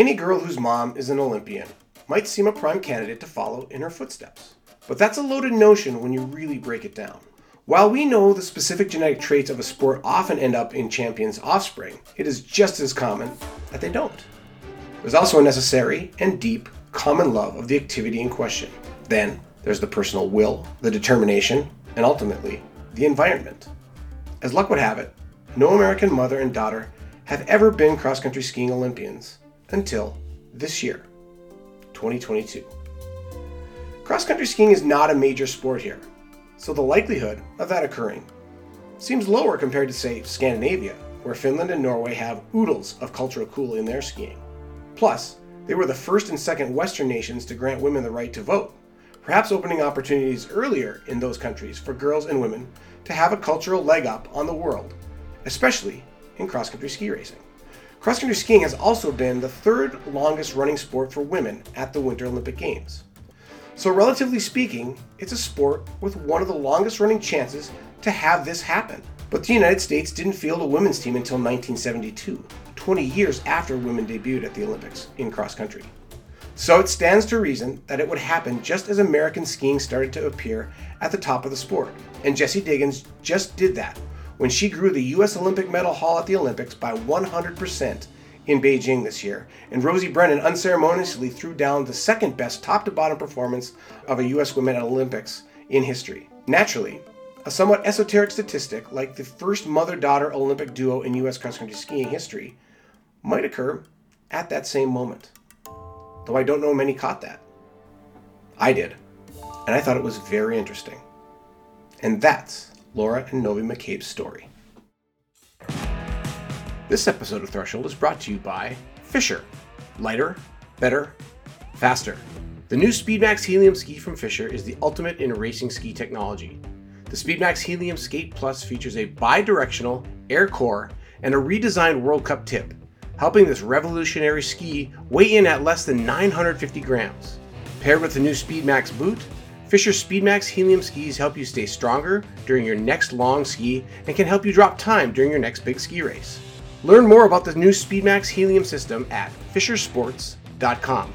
Any girl whose mom is an Olympian might seem a prime candidate to follow in her footsteps. But that's a loaded notion when you really break it down. While we know the specific genetic traits of a sport often end up in champions' offspring, it is just as common that they don't. There's also a necessary and deep common love of the activity in question. Then there's the personal will, the determination, and ultimately, the environment. As luck would have it, no American mother and daughter have ever been cross country skiing Olympians until this year, 2022. Cross country skiing is not a major sport here, so the likelihood of that occurring seems lower compared to, say, Scandinavia, where Finland and Norway have oodles of cultural cool in their skiing. Plus, they were the first and second Western nations to grant women the right to vote, perhaps opening opportunities earlier in those countries for girls and women to have a cultural leg up on the world, especially in cross country ski racing. Cross country skiing has also been the third longest running sport for women at the Winter Olympic Games. So, relatively speaking, it's a sport with one of the longest running chances to have this happen. But the United States didn't field a women's team until 1972, 20 years after women debuted at the Olympics in cross country. So it stands to reason that it would happen just as American skiing started to appear at the top of the sport. And Jessie Diggins just did that when she grew the U.S. Olympic medal haul at the Olympics by 100% in Beijing this year, and Rosie Brennan unceremoniously threw down the second best top to bottom performance of a U.S. women at Olympics in history. Naturally, a somewhat esoteric statistic like the first mother daughter Olympic duo in U.S. cross country skiing history might occur at that same moment. Though I don't know many caught that. I did, and I thought it was very interesting. And that's Laura and Novi McCabe's story. This episode of Threshold is brought to you by Fischer. Lighter, better, faster. The new Speedmax Helium ski from Fischer is the ultimate in racing ski technology. The Speedmax Helium Skate Plus features a bi directional air core and a redesigned World Cup tip, helping this revolutionary ski weigh in at less than 950 grams. Paired with the new Speedmax boot, Fischer Speedmax Helium skis help you stay stronger during your next long ski and can help you drop time during your next big ski race. Learn more about the new Speedmax Helium system at fischersports.com.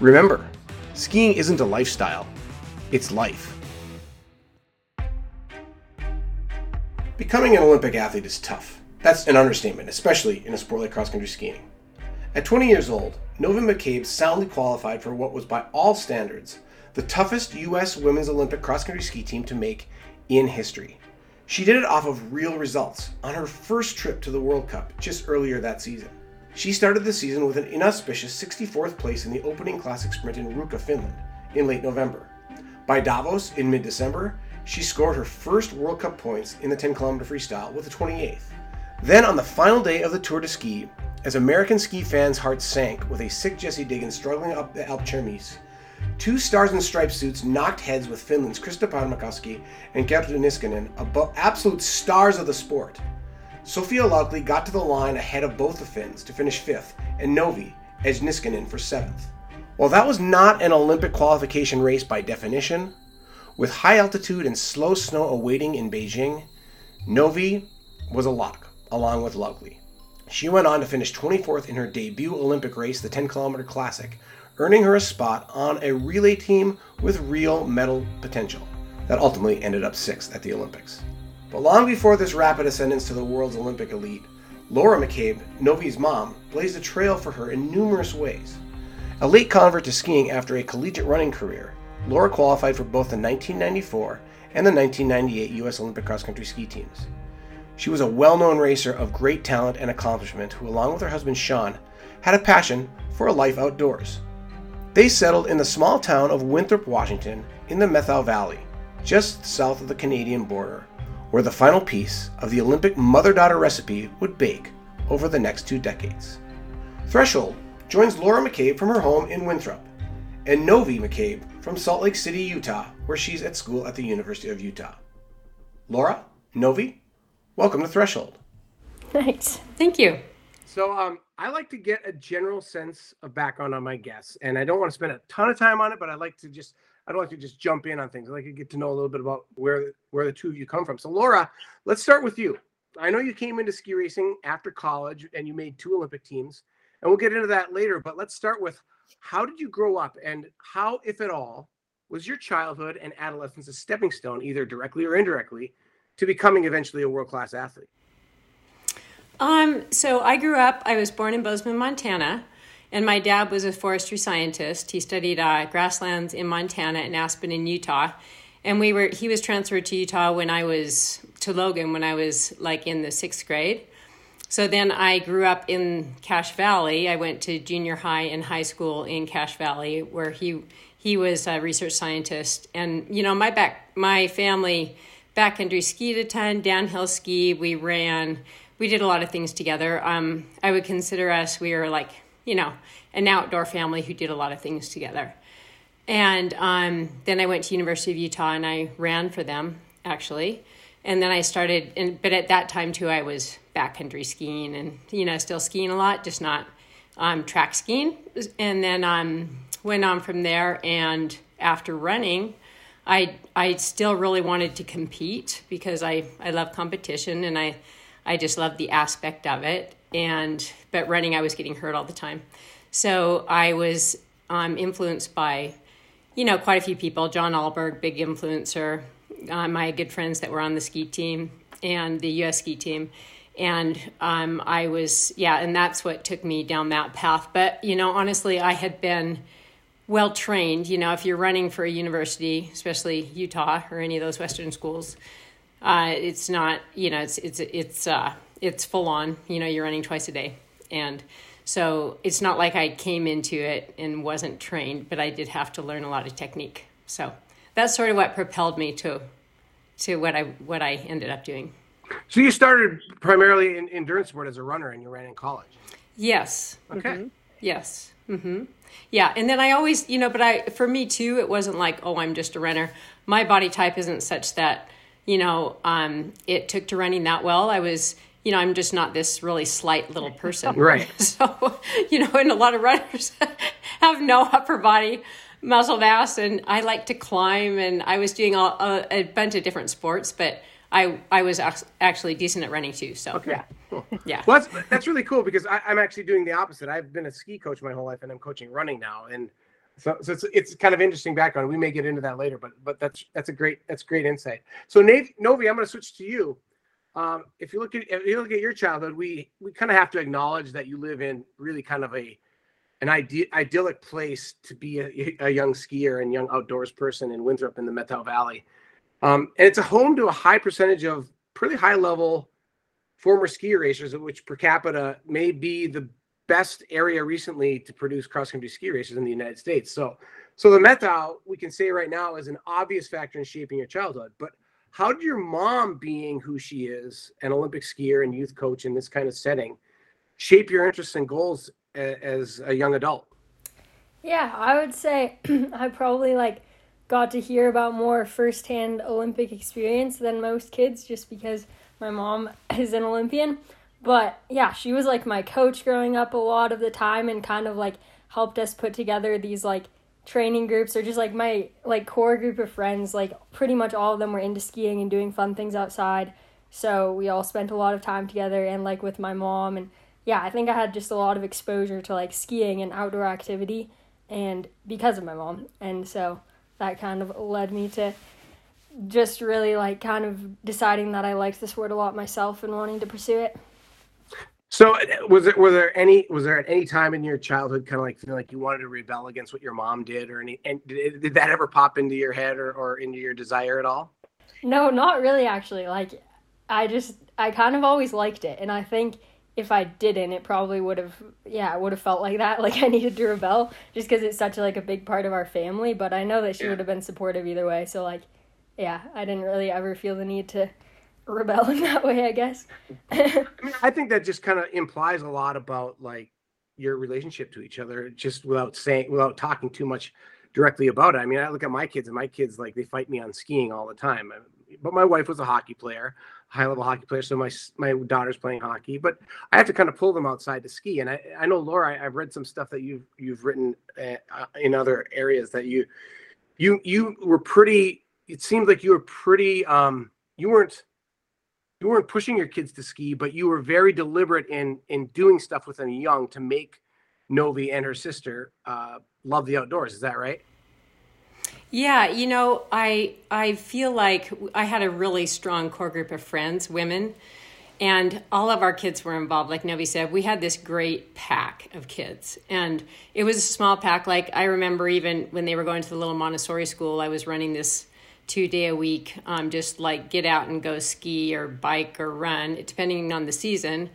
Remember, skiing isn't a lifestyle, it's life. Becoming an Olympic athlete is tough. That's an understatement, especially in a sport like cross country skiing. At 20 years old, Novi McCabe soundly qualified for what was by all standards the toughest U.S. women's Olympic cross country ski team to make in history. She did it off of real results on her first trip to the World Cup just earlier that season. She started the season with an inauspicious 64th place in the opening classic sprint in Ruka, Finland, in late November. By Davos in mid December, she scored her first World Cup points in the 10 km freestyle with the 28th. Then, on the final day of the Tour de Ski, as American ski fans' hearts sank with a sick Jessie Diggins struggling up the Alpe Cermis, Two stars and stripes suits knocked heads with Finland's Krista Pärmäkoski and Kerttu Niskanen, absolute stars of the sport. Sophia Laukli got to the line ahead of both the Finns to finish fifth, and Novi edged Niskanen for seventh. While that was not an Olympic qualification race by definition, with high altitude and slow snow awaiting in Beijing, Novi was a lock, along with Laukli. She went on to finish 24th in her debut Olympic race, the 10 kilometer classic, earning her a spot on a relay team with real medal potential that ultimately ended up sixth at the Olympics. But long before this rapid ascendance to the world's Olympic elite, Laura McCabe, Novi's mom, blazed a trail for her in numerous ways. A late convert to skiing after a collegiate running career, Laura qualified for both the 1994 and the 1998 U.S. Olympic cross country ski teams. She was a well known racer of great talent and accomplishment who, along with her husband Sean, had a passion for a life outdoors. They settled in the small town of Winthrop, Washington, in the Methow Valley, just south of the Canadian border, where the final piece of the Olympic mother daughter recipe would bake over the next two decades. Threshold joins Laura McCabe from her home in Winthrop, and Novi McCabe from Salt Lake City, Utah, where she's at school at the University of Utah. Laura, Novi, welcome to Threshold. Thanks. Thank you. So, um, I like to get a general sense of background on my guests, and I don't want to spend a ton of time on it, but I like to just I don't like to just jump in on things. I like to get to know a little bit about where where the two of you come from. So, Laura, let's start with you. I know you came into ski racing after college, and you made two Olympic teams. and we'll get into that later. But let's start with how did you grow up, and how, if at all, was your childhood and adolescence a stepping stone, either directly or indirectly, to becoming eventually a world class athlete? Um, so I grew up. I was born in Bozeman, Montana, and my dad was a forestry scientist. He studied uh, grasslands in Montana and Aspen in Utah, and we were. He was transferred to Utah when I was to Logan when I was like in the sixth grade. So then I grew up in Cache Valley. I went to junior high and high school in Cache Valley, where he he was a research scientist. And you know, my back my family backcountry skied a ton, downhill ski. We ran we did a lot of things together. Um, I would consider us, we were like, you know, an outdoor family who did a lot of things together. And um, then I went to University of Utah and I ran for them actually. And then I started, and, but at that time too, I was backcountry skiing and, you know, still skiing a lot, just not um, track skiing. And then um, went on from there. And after running, I, I still really wanted to compete because I, I love competition and I, I just loved the aspect of it. And but running, I was getting hurt all the time, so I was um, influenced by, you know, quite a few people. John Aalberg, big influencer. Uh, my good friends that were on the ski team and the U.S. ski team, and um, I was yeah, and that's what took me down that path. But you know, honestly, I had been well trained. You know, if you're running for a university, especially Utah or any of those Western schools, uh, it's not, you know, it's it's it's uh, it's full on. You know, you're running twice a day, and so it's not like I came into it and wasn't trained, but I did have to learn a lot of technique. So that's sort of what propelled me to to what I what I ended up doing. So you started primarily in endurance sport as a runner, and you ran in college. Yes. Okay. Mm-hmm. Yes. Mm-hmm. Yeah, and then I always, you know, but I for me too, it wasn't like, oh, I'm just a runner. My body type isn't such that you know, um, it took to running that well. I was, you know, I'm just not this really slight little person. Right. So, you know, and a lot of runners have no upper body muscle mass, and I like to climb, and I was doing all, a, a bunch of different sports, but I I was actually decent at running too. So okay, yeah, cool. yeah. Well, that's that's really cool because I, I'm actually doing the opposite. I've been a ski coach my whole life, and I'm coaching running now, and so, so it's, it's kind of interesting background. We may get into that later, but but that's that's a great that's great insight. So Nave, Novi, I'm going to switch to you. Um, if you look at if you look at your childhood, we we kind of have to acknowledge that you live in really kind of a an ide- idyllic place to be a, a, young skier and young outdoors person in Winthrop in the Methow Valley. Um, and it's a home to a high percentage of pretty high level former ski racers, which per capita may be the best area recently to produce cross country ski races in the United States. So, so the Methow we can say right now is an obvious factor in shaping your childhood. But how did your mom, being who she is, an Olympic skier and youth coach in this kind of setting, shape your interests and goals as a young adult? Yeah, I would say I probably like got to hear about more firsthand Olympic experience than most kids just because my mom is an Olympian. But yeah, she was like my coach growing up a lot of the time and kind of like helped us put together these like training groups or just like my like core group of friends. Like pretty much all of them were into skiing and doing fun things outside. So we all spent a lot of time together and like with my mom. And yeah i think i had just a lot of exposure to like skiing and outdoor activity and because of my mom. And so that kind of led me to just really like kind of deciding that i liked the sport a lot myself and wanting to pursue it so was it were there any was there at any time in your childhood kind of like feeling like you wanted to rebel against what your mom did or any and did, did that ever pop into your head or, or into your desire at all? No, not really actually. Like I just I kind of always liked it and I think if I didn't it probably would have yeah, it would have felt like that like I needed to rebel just cuz it's such like a big part of our family, but I know that she yeah. would have been supportive either way. So like yeah, I didn't really ever feel the need to rebel in that way, I guess. I mean, I think that just kind of implies a lot about like your relationship to each other, just without saying, without talking too much directly about it. I mean, I look at my kids, and my kids like they fight me on skiing all the time. But my wife was a hockey player, high level hockey player, so my my daughter's playing hockey. But I have to kind of pull them outside to ski. And I, I know Laura, I, have read some stuff that you've you've written uh, in other areas that you you you were pretty. It seemed like you were pretty. um You weren't you weren't pushing your kids to ski, but you were very deliberate in in doing stuff with them young to make Novi and her sister uh, love the outdoors. Is that right? Yeah, you know, I I feel like I had a really strong core group of friends, women, and all of our kids were involved. Like Novi said, we had this great pack of kids, and it was a small pack. Like I remember, even when they were going to the little Montessori school, I was running this two day a week, um, just like get out and go ski or bike or run, depending on the season.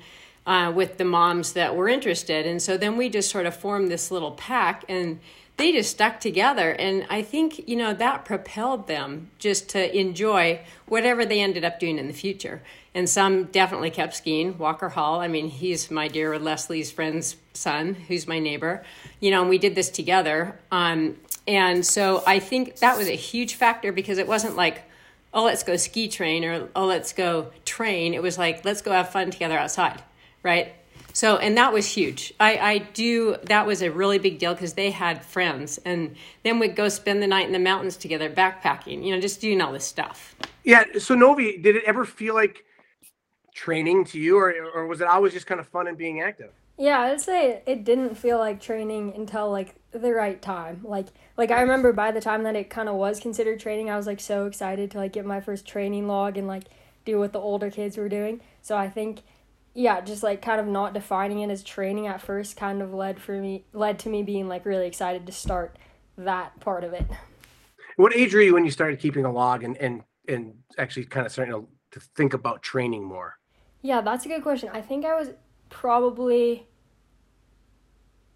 Uh, with the moms that were interested. And so then we just sort of formed this little pack and they just stuck together. And I think, you know, that propelled them just to enjoy whatever they ended up doing in the future. And some definitely kept skiing. Walker Hall, I mean, he's my dear Leslie's friend's son, who's my neighbor. You know, and we did this together. Um, and so I think that was a huge factor because it wasn't like, oh, let's go ski train or oh, let's go train. It was like, let's go have fun together outside right? So, and that was huge. I, I do, that was a really big deal because they had friends. And then we'd go spend the night in the mountains together, backpacking, you know, just doing all this stuff. Yeah. So, Novi, did it ever feel like training to you, or, or was it always just kind of fun and being active? Yeah, I'd say it didn't feel like training until like the right time. Like like I remember by the time that it kind of was considered training, I was like so excited to like get my first training log and like do what the older kids were doing. So I think yeah, just like kind of not defining it as training at first kind of led for me led to me being like really excited to start that part of it. What age were you when you started keeping a log and and and actually kind of starting to, to think about training more? Yeah, that's a good question. I think I was probably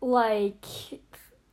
like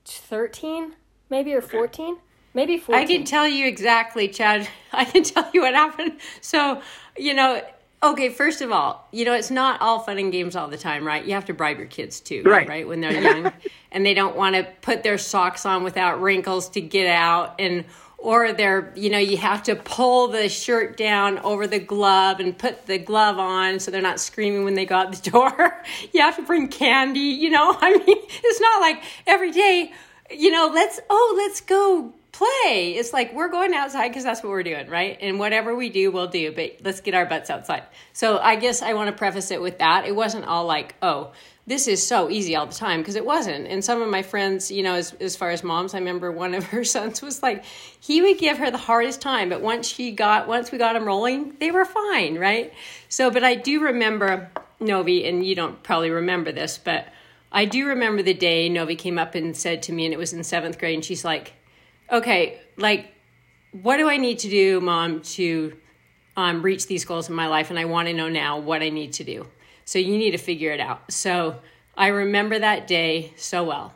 13, maybe or 14. Maybe 14. I can tell you exactly, Chad. I can tell you what happened. So, you know, Okay, first of all, you know, it's not all fun and games all the time, right? You have to bribe your kids too, right? right? When they're young and they don't want to put their socks on without wrinkles to get out and or they're, you know, you have to pull the shirt down over the glove and put the glove on so they're not screaming when they go out the door. you have to bring candy, you know? I mean, it's not like every day, you know, let's oh, let's go play. It's like we're going outside because that's what we're doing, right? And whatever we do, we'll do, but let's get our butts outside. So I guess I want to preface it with that. It wasn't all like, oh, this is so easy all the time because it wasn't. And some of my friends, you know, as, as far as moms, I remember one of her sons was like, he would give her the hardest time, but once she got, once we got them rolling, they were fine, right? So, but I do remember Novi, and you don't probably remember this, but I do remember the day Novi came up and said to me, and it was in seventh grade, and she's like, okay, like, what do I need to do, mom, to um, reach these goals in my life? And I want to know now what I need to do. So you need to figure it out. So I remember that day so well.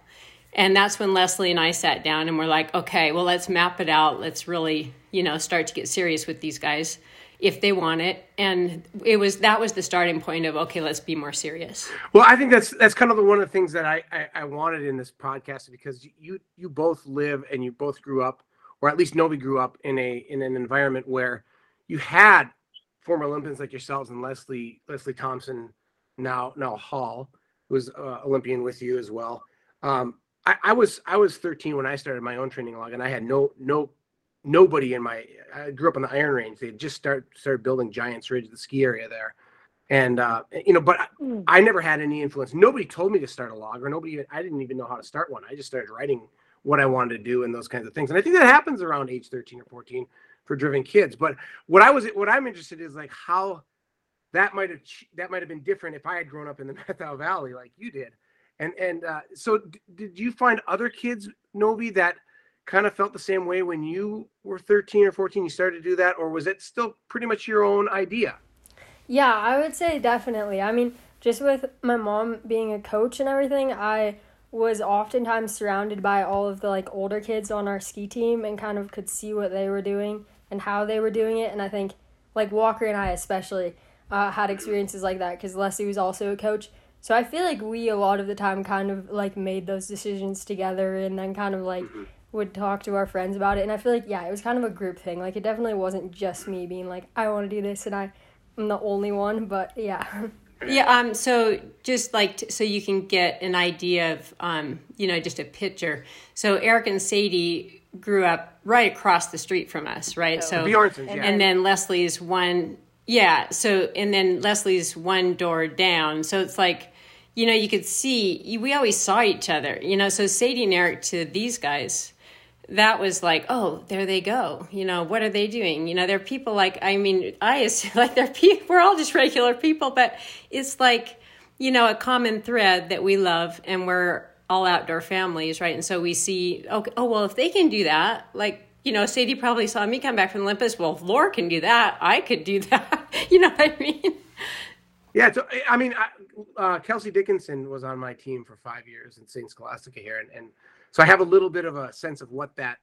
And that's when Leslie and I sat down and we're like, okay, well, let's map it out. Let's really, you know, start to get serious with these guys if they want it and it was that was the starting point of okay let's be more serious well i think that's that's kind of the, one of the things that I, I, I wanted in this podcast because you you both live and you both grew up or at least Novi grew up in a in an environment where you had former olympians like yourselves and leslie leslie thompson now now hall who was uh, olympian with you as well um, I, I was i was 13 when i started my own training log and i had no no nobody in my I grew up on the Iron Range. They just start started building Giants Ridge, the ski area there, and uh, you know, but mm. I, I, never had any influence. Nobody told me to start a log, or nobody even I didn't even know how to start one. I just started writing what I wanted to do and those kinds of things. And I think that happens around age 13 or 14 for driven kids. But what I was what I'm interested in is like how that might have that might have been different if I had grown up in the Methow Valley like you did. And and uh, so d- did you find other kids, Novi, that kind of felt the same way when you were 13 or 14 you started to do that or was it still pretty much your own idea? Yeah i would say definitely. I mean just with my mom being a coach and everything i was oftentimes surrounded by all of the like older kids on our ski team and kind of could see what they were doing and how they were doing it. And i think like walker and i especially uh, had experiences like that because leslie was also a coach. So i feel like we a lot of the time kind of like made those decisions together and then kind of like mm-hmm. would talk to our friends about it. And i feel like yeah it was kind of a group thing. Like it definitely wasn't just me being like i want to do this and i am the only one but yeah. Yeah um so just like t- so you can get an idea of um you know just a picture. So erik and sadie grew up right across the street from us right? So Bjornsen's, yeah. and then leslie's one yeah so and then leslie's one door down so it's like you know, you could see, we always saw each other, you know, so Sadie and Erik to these guys, that was like, oh, there they go. You know, what are they doing? You know, they're people like, I mean, I assume like they're people, we're all just regular people, but it's like, you know, a common thread that we love and we're all outdoor families, right? And so we see, okay, oh, well, if they can do that, like, you know, Sadie probably saw me come back from Olympus. Well, if Laura can do that, I could do that. you know what I mean? Yeah, so I mean, uh, Kelsey Dickinson was on my team for five years in St. Scholastica here, and, and so I have a little bit of a sense of what that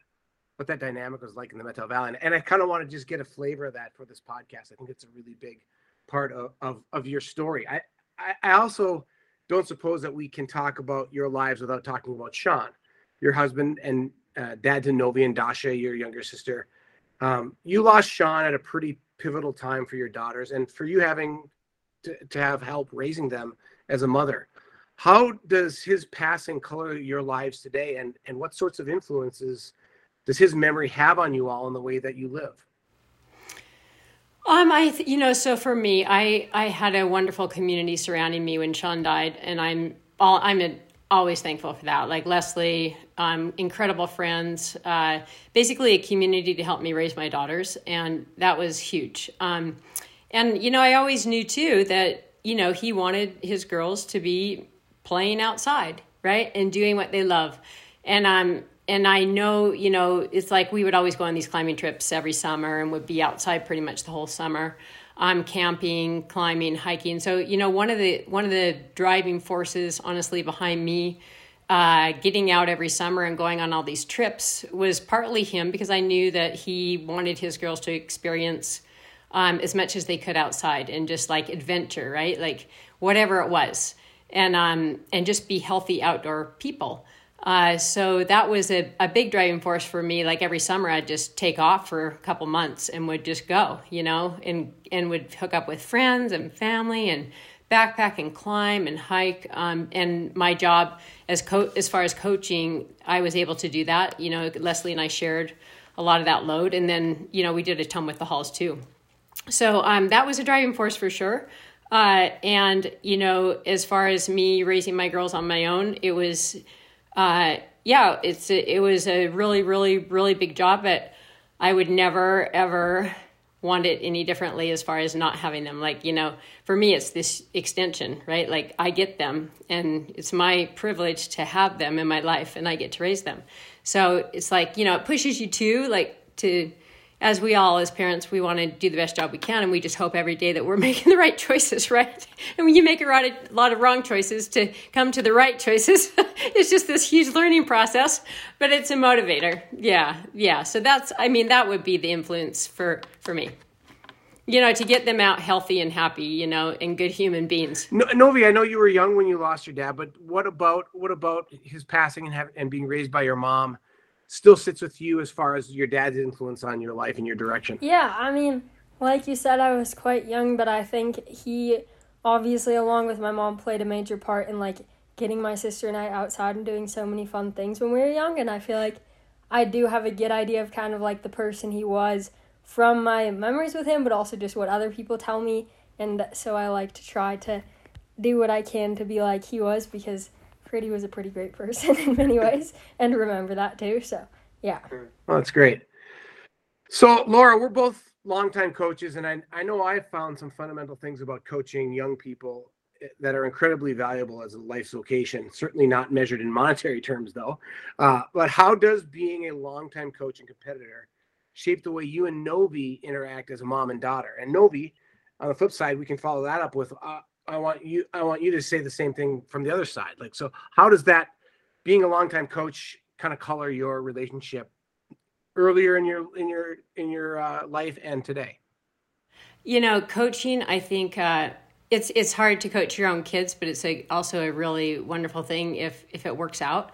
what that dynamic was like in the Methow Valley, and, and I kind of want to just get a flavor of that for this podcast. I think it's a really big part of of, of your story. I, I I also don't suppose that we can talk about your lives without talking about Sean, your husband and uh, dad to Novi and Dasha, your younger sister. Um, you lost Sean at a pretty pivotal time for your daughters and for you having to, to have help raising them as a mother. How does his passing color your lives today, and and what sorts of influences does his memory have on you all in the way that you live? Um, I, th- you know, so for me, I, I had a wonderful community surrounding me when Sean died, and I'm all, I'm a, always thankful for that. Like Leslie, um, incredible friends, uh, basically a community to help me raise my daughters, and that was huge. Um, and you know, I always knew too that you know he wanted his girls to be playing outside, right, and doing what they love, and um, and I know, you know, it's like we would always go on these climbing trips every summer and would be outside pretty much the whole summer. I'm camping, climbing, hiking. So, you know, one of the one of the driving forces, honestly, behind me uh, getting out every summer and going on all these trips was partly him because I knew that he wanted his girls to experience um, as much as they could outside and just like adventure, right? Like whatever it was, and um, and just be healthy outdoor people. Uh, so that was a, a big driving force for me. Like every summer, I'd just take off for a couple months and would just go, you know, and and would hook up with friends and family and backpack and climb and hike. Um, and my job as co- as far as coaching, I was able to do that. You know, Leslie and I shared a lot of that load, and then you know we did a ton with the halls too. So um, that was a driving force for sure. Uh, and you know, as far as me raising my girls on my own, it was uh, yeah, it's it was a really, really, really big job, but I would never ever want it any differently as far as not having them. Like, you know, for me, it's this extension, right? Like, I get them, and it's my privilege to have them in my life, and I get to raise them. So it's like, you know, it pushes you to, like, to as we all as parents we want to do the best job we can and we just hope every day that we're making the right choices right? And when you make a lot of wrong choices to come to the right choices it's just this huge learning process but it's a motivator. Yeah yeah. So that's i mean that would be the influence for for me. You know to get them out healthy and happy you know and good human beings. No, novi i know you were young when you lost your dad but what about what about his passing and, have, and being raised by your mom still sits with you as far as your dad's influence on your life and your direction. Yeah, I mean, like you said, I was quite young, but I think he obviously, along with my mom, played a major part in like getting my sister and I outside and doing so many fun things when we were young. And I feel like I do have a good idea of kind of like the person he was from my memories with him, but also just what other people tell me. And so I like to try to do what I can to be like he was because Freddie was a pretty great person in many ways, and remember that too. So yeah. Well, that's great. So Laura, we're both longtime coaches, and I I know I've found some fundamental things about coaching young people eh, that are incredibly valuable as a life vocation. Certainly not measured in monetary terms, though. Uh, but how does being a longtime coach and competitor shape the way you and Novi interact as a mom and daughter? And Novi, on the flip side, we can follow that up with uh, I want you I want you to say the same thing from the other side. Like so how does that being a longtime coach kind of color your relationship earlier in your in your in your uh, life and today? You know, coaching I think uh it's it's hard to coach your own kids, but it's a, also a really wonderful thing if if it works out.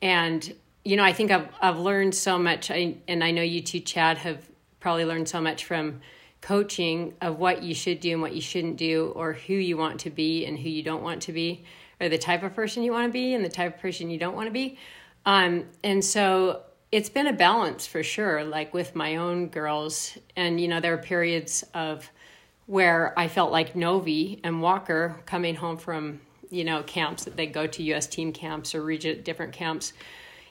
And you know, I think I've I've learned so much. I and I know you too, Chad, have probably learned so much from coaching of what you should do and what you shouldn't do, or who you want to be and who you don't want to be, or the type of person you want to be and the type of person you don't want to be. Um, and so it's been a balance for sure, like with my own girls. And, you know, there are periods of where I felt like Novi and Walker coming home from you know, camps that they go to U.S. team camps or region different camps,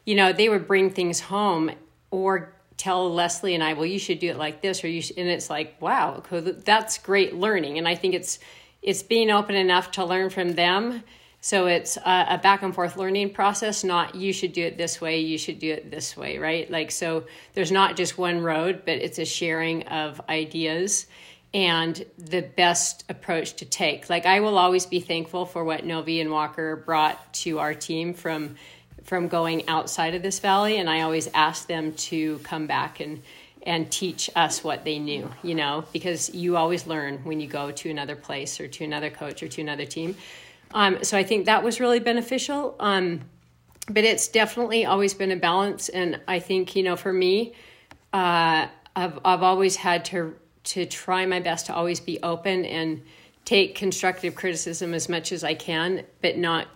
you know, they would bring things home or tell Leslie and I, well, you should do it like this, or you, should, and it's like, wow, that's great learning. And I think it's it's being open enough to learn from them. So it's a, a back and forth learning process, not you should do it this way, you should do it this way, right? Like so, there's not just one road, but it's a sharing of ideas and the best approach to take. Like I will always be thankful for what Novi and Walker brought to our team from from going outside of this valley and I always ask them to come back and and teach us what they knew, you know, because you always learn when you go to another place or to another coach or to another team. Um, so I think that was really beneficial. Um, but it's definitely always been a balance. And I think, you know, for me, uh, I've, I've always had to, to try my best to always be open and take constructive criticism as much as I can, but not,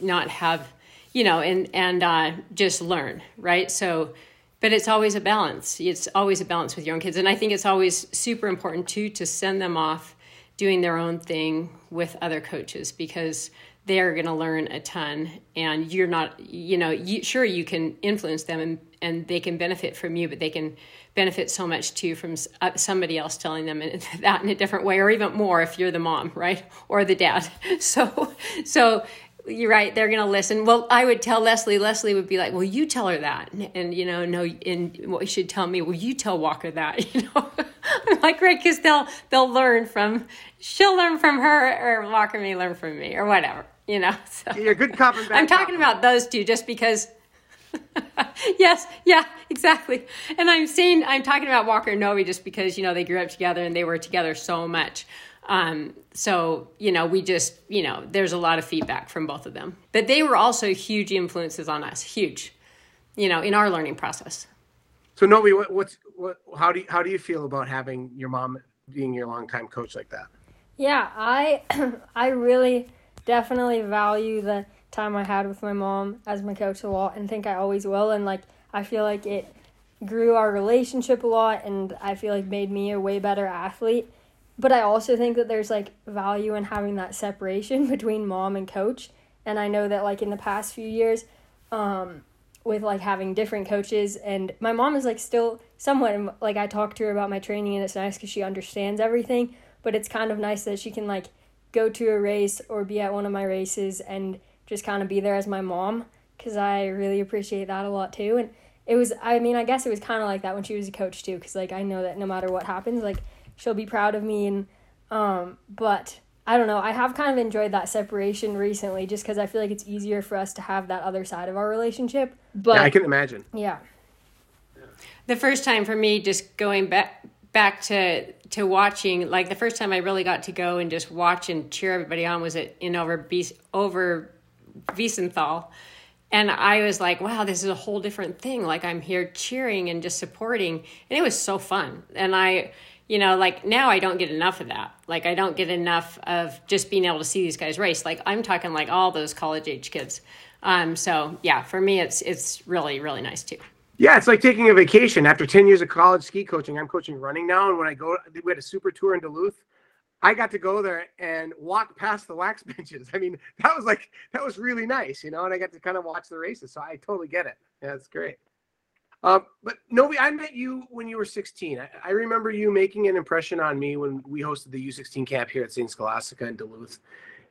not have, you know, and, and, uh, just learn. Right. So, but it's always a balance. It's always a balance with your own kids. And I think it's always super important too to send them off doing their own thing with other coaches because they're going to learn a ton and you're not you know you, sure you can influence them and, and they can benefit from you but they can benefit so much too from uh, somebody else telling them that in a different way or even more if you're the mom right or the dad so so you're right they're going to listen. Well i would tell leslie leslie would be like well you tell her that. And, and you know no and what you should tell me well you tell walker that you know. I'm like right because they'll they'll learn from she'll learn from her or walker may learn from me or whatever you know so. You're a good cop and bad i'm talking cop. about those two just because yes yeah exactly. And i'm saying i'm talking about walker and novi just because you know they grew up together and they were together so much um, so, you know, we just, you know, there's a lot of feedback from both of them. But they were also huge influences on us, huge, you know, in our learning process. So, Novi, what, what's, what, how do you, how do you feel about having your mom being your longtime coach like that? Yeah, I, I really definitely value the time I had with my mom as my coach a lot and think I always will. And like, I feel like it grew our relationship a lot and I feel like made me a way better athlete but I also think that there's like value in having that separation between mom and coach. And I know that like in the past few years, um, with like having different coaches, and my mom is like still somewhat like I talk to her about my training, and it's nice because she understands everything. But it's kind of nice that she can like go to a race or be at one of my races and just kind of be there as my mom because I really appreciate that a lot too. And it was, I mean, I guess it was kind of like that when she was a coach too, because like I know that no matter what happens, like she'll be proud of me and um but I don't know. I have kind of enjoyed that separation recently just cuz I feel like it's easier for us to have that other side of our relationship. But yeah, I can imagine. Yeah. The first time for me just going back back to to watching like the first time I really got to go and just watch and cheer everybody on was at in over Be- over Wiesenthal. And I was like, wow, this is a whole different thing. Like I'm here cheering and just supporting. And it was so fun. And I you know, like now I don't get enough of that. Like I don't get enough of just being able to see these guys race. Like I'm talking like all those college age kids. Um, so yeah, for me, it's it's really really nice too. Yeah, it's like taking a vacation after ten years of college ski coaching. I'm coaching running now, and when I go, we had a super tour in Duluth. I got to go there and walk past the wax benches. I mean, that was like that was really nice, you know. And I got to kind of watch the races, so I totally get it. Yeah, it's great. Uh, but Novi, I met you when you were 16. I, I, remember you making an impression on me when we hosted the U16 camp here at St. Scholastica in Duluth.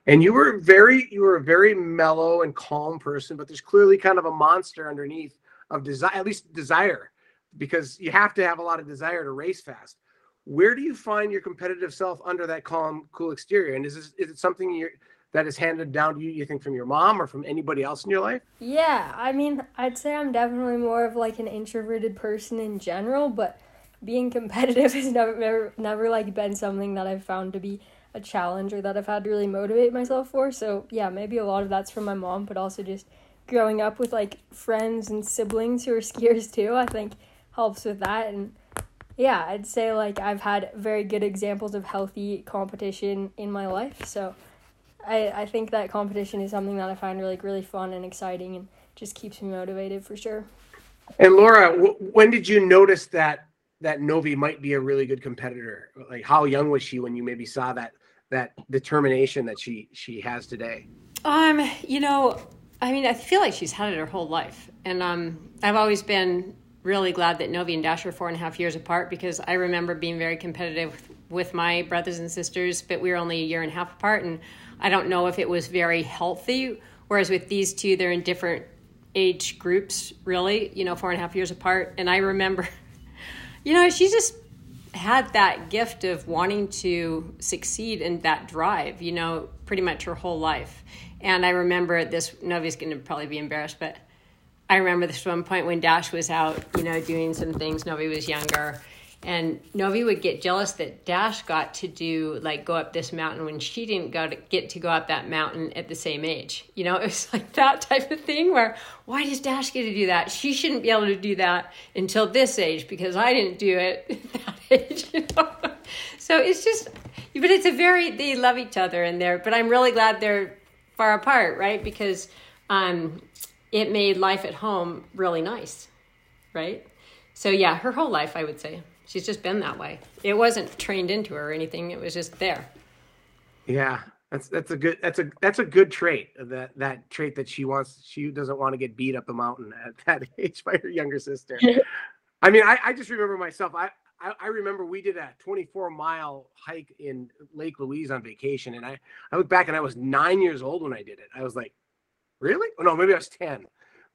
And you were very, you were a very mellow and calm person, but there's clearly kind of a monster underneath of desire, at least desire, because you have to have a lot of desire to race fast. Where do you find your competitive self under that calm, cool exterior? And is this, is it something you're that is handed down to you, you think from your mom or from anybody else in your life? Yeah, I mean, I'd say I'm definitely more of like an introverted person in general, but being competitive has never, never, never like been something that I've found to be a challenge or that I've had to really motivate myself for. So, yeah, maybe a lot of that's from my mom, but also just growing up with like friends and siblings who are skiers too, I think helps with that. And yeah, I'd say like I've had very good examples of healthy competition in my life. So, I, I think that competition is something that I find really really fun and exciting and just keeps me motivated for sure. And Laura, w- when did you notice that that Novi might be a really good competitor? Like how young was she when you maybe saw that that determination that she she has today? Um, you know, I mean, I feel like she's had it her whole life, and um, I've always been really glad that Novi and Dash are four and a half years apart because I remember being very competitive with, with my brothers and sisters, but we were only a year and a half apart, and I don't know if it was very healthy. Whereas with these two, they're in different age groups, really, you know, four and a half years apart. And I remember, you know, she just had that gift of wanting to succeed and that drive, you know, pretty much her whole life. And I remember this, Novi's going to probably be embarrassed, but I remember this one point when Dash was out, you know, doing some things. Novi was younger. And Novi would get jealous that Dash got to do, like, go up this mountain when she didn't go to get to go up that mountain at the same age. You know, it was like that type of thing where, why does Dash get to do that? She shouldn't be able to do that until this age because I didn't do it at that age. You know? So it's just, but it's a very, they love each other in there. But I'm really glad they're far apart, right? Because um, it made life at home really nice, right? So yeah, her whole life, I would say, she's just been that way. It wasn't trained into her or anything; it was just there. Yeah, that's that's a good that's a that's a good trait uh, that that trait that she wants she doesn't want to get beat up a mountain at that age by her younger sister. I mean, I, I just remember myself. I, I, I remember we did a 24 mile hike in Lake Louise on vacation, and I I look back and I was nine years old when I did it. I was like, really? Oh, no, maybe I was 10,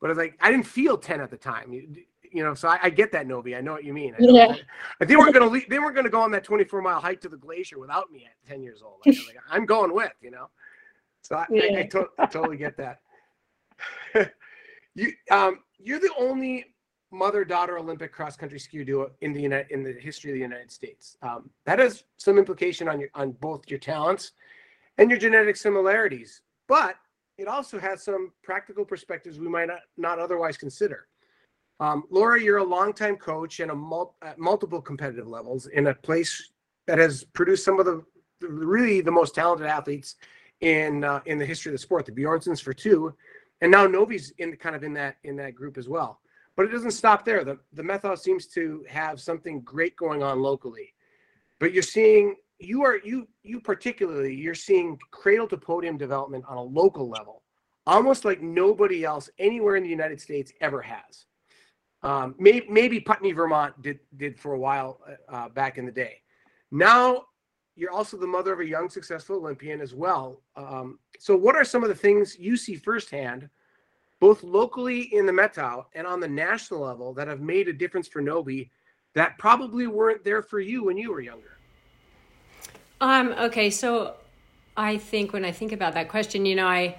but I was like, I didn't feel 10 at the time. You, know, so I, I, get that, Novi. I know what you mean. I yeah. I, they weren't gonna leave, they weren't gonna go on that 24 mile hike to the glacier without me at 10 years old. Like, like, I'm going with, you know. So I, yeah. I, to, I totally get that. you um you're the only mother daughter Olympic cross country ski duo in the United in the history of the United States. Um, that has some implication on your on both your talents and your genetic similarities, but it also has some practical perspectives we might not, not otherwise consider. Um, Laura, you're a longtime coach and a mul- at multiple competitive levels in a place that has produced some of the, really the most talented athletes in uh, in the history of the sport. The Bjornsens for two, and now Novi's in kind of in that in that group as well. But it doesn't stop there. The the Methow seems to have something great going on locally. But you're seeing you are you you particularly you're seeing cradle to podium development on a local level almost like nobody else anywhere in the united states ever has um, maybe, maybe putney vermont did did for a while uh, uh, back in the day now you're also the mother of a young successful olympian as well um, so what are some of the things you see firsthand both locally in the methow and on the national level that have made a difference for novi that probably weren't there for you when you were younger um, okay, so I think when I think about that question, you know, I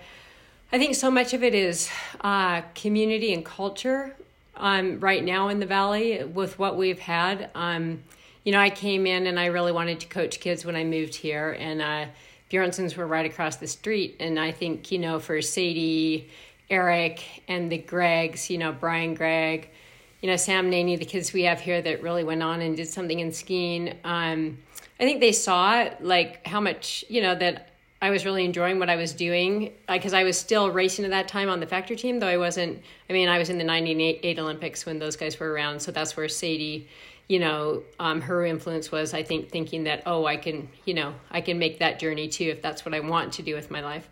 I think so much of it is uh, community and culture. Um, right now in the valley with what we've had. Um, you know, I came in and I really wanted to coach kids when I moved here, and uh, Bjornsens were right across the street. And I think you know, for Sadie, Erik, and the Greggs, you know, Brian Gregg, you know, Sam Naney, the kids we have here that really went on and did something in skiing. Um, I think they saw like how much you know that I was really enjoying what I was doing because I was still racing at that time on the factory team, though I wasn't. I mean, I was in the '98 Olympics when those guys were around, so that's where Sadie, you know, um, her influence was. I think thinking that oh, I can, you know, I can make that journey too if that's what I want to do with my life.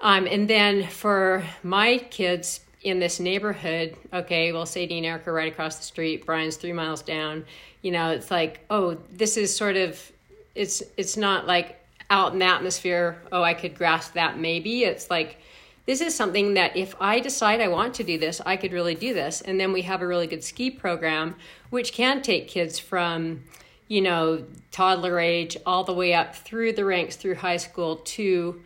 Um, and then for my kids in this neighborhood, okay, well, Sadie and Erik are right across the street. Brian's three miles down you know it's like oh this is sort of it's it's not like out in the atmosphere oh i could grasp that maybe. It's like this is something that if i decide i want to do this i could really do this. And then we have a really good ski program which can take kids from you know toddler age all the way up through the ranks through high school to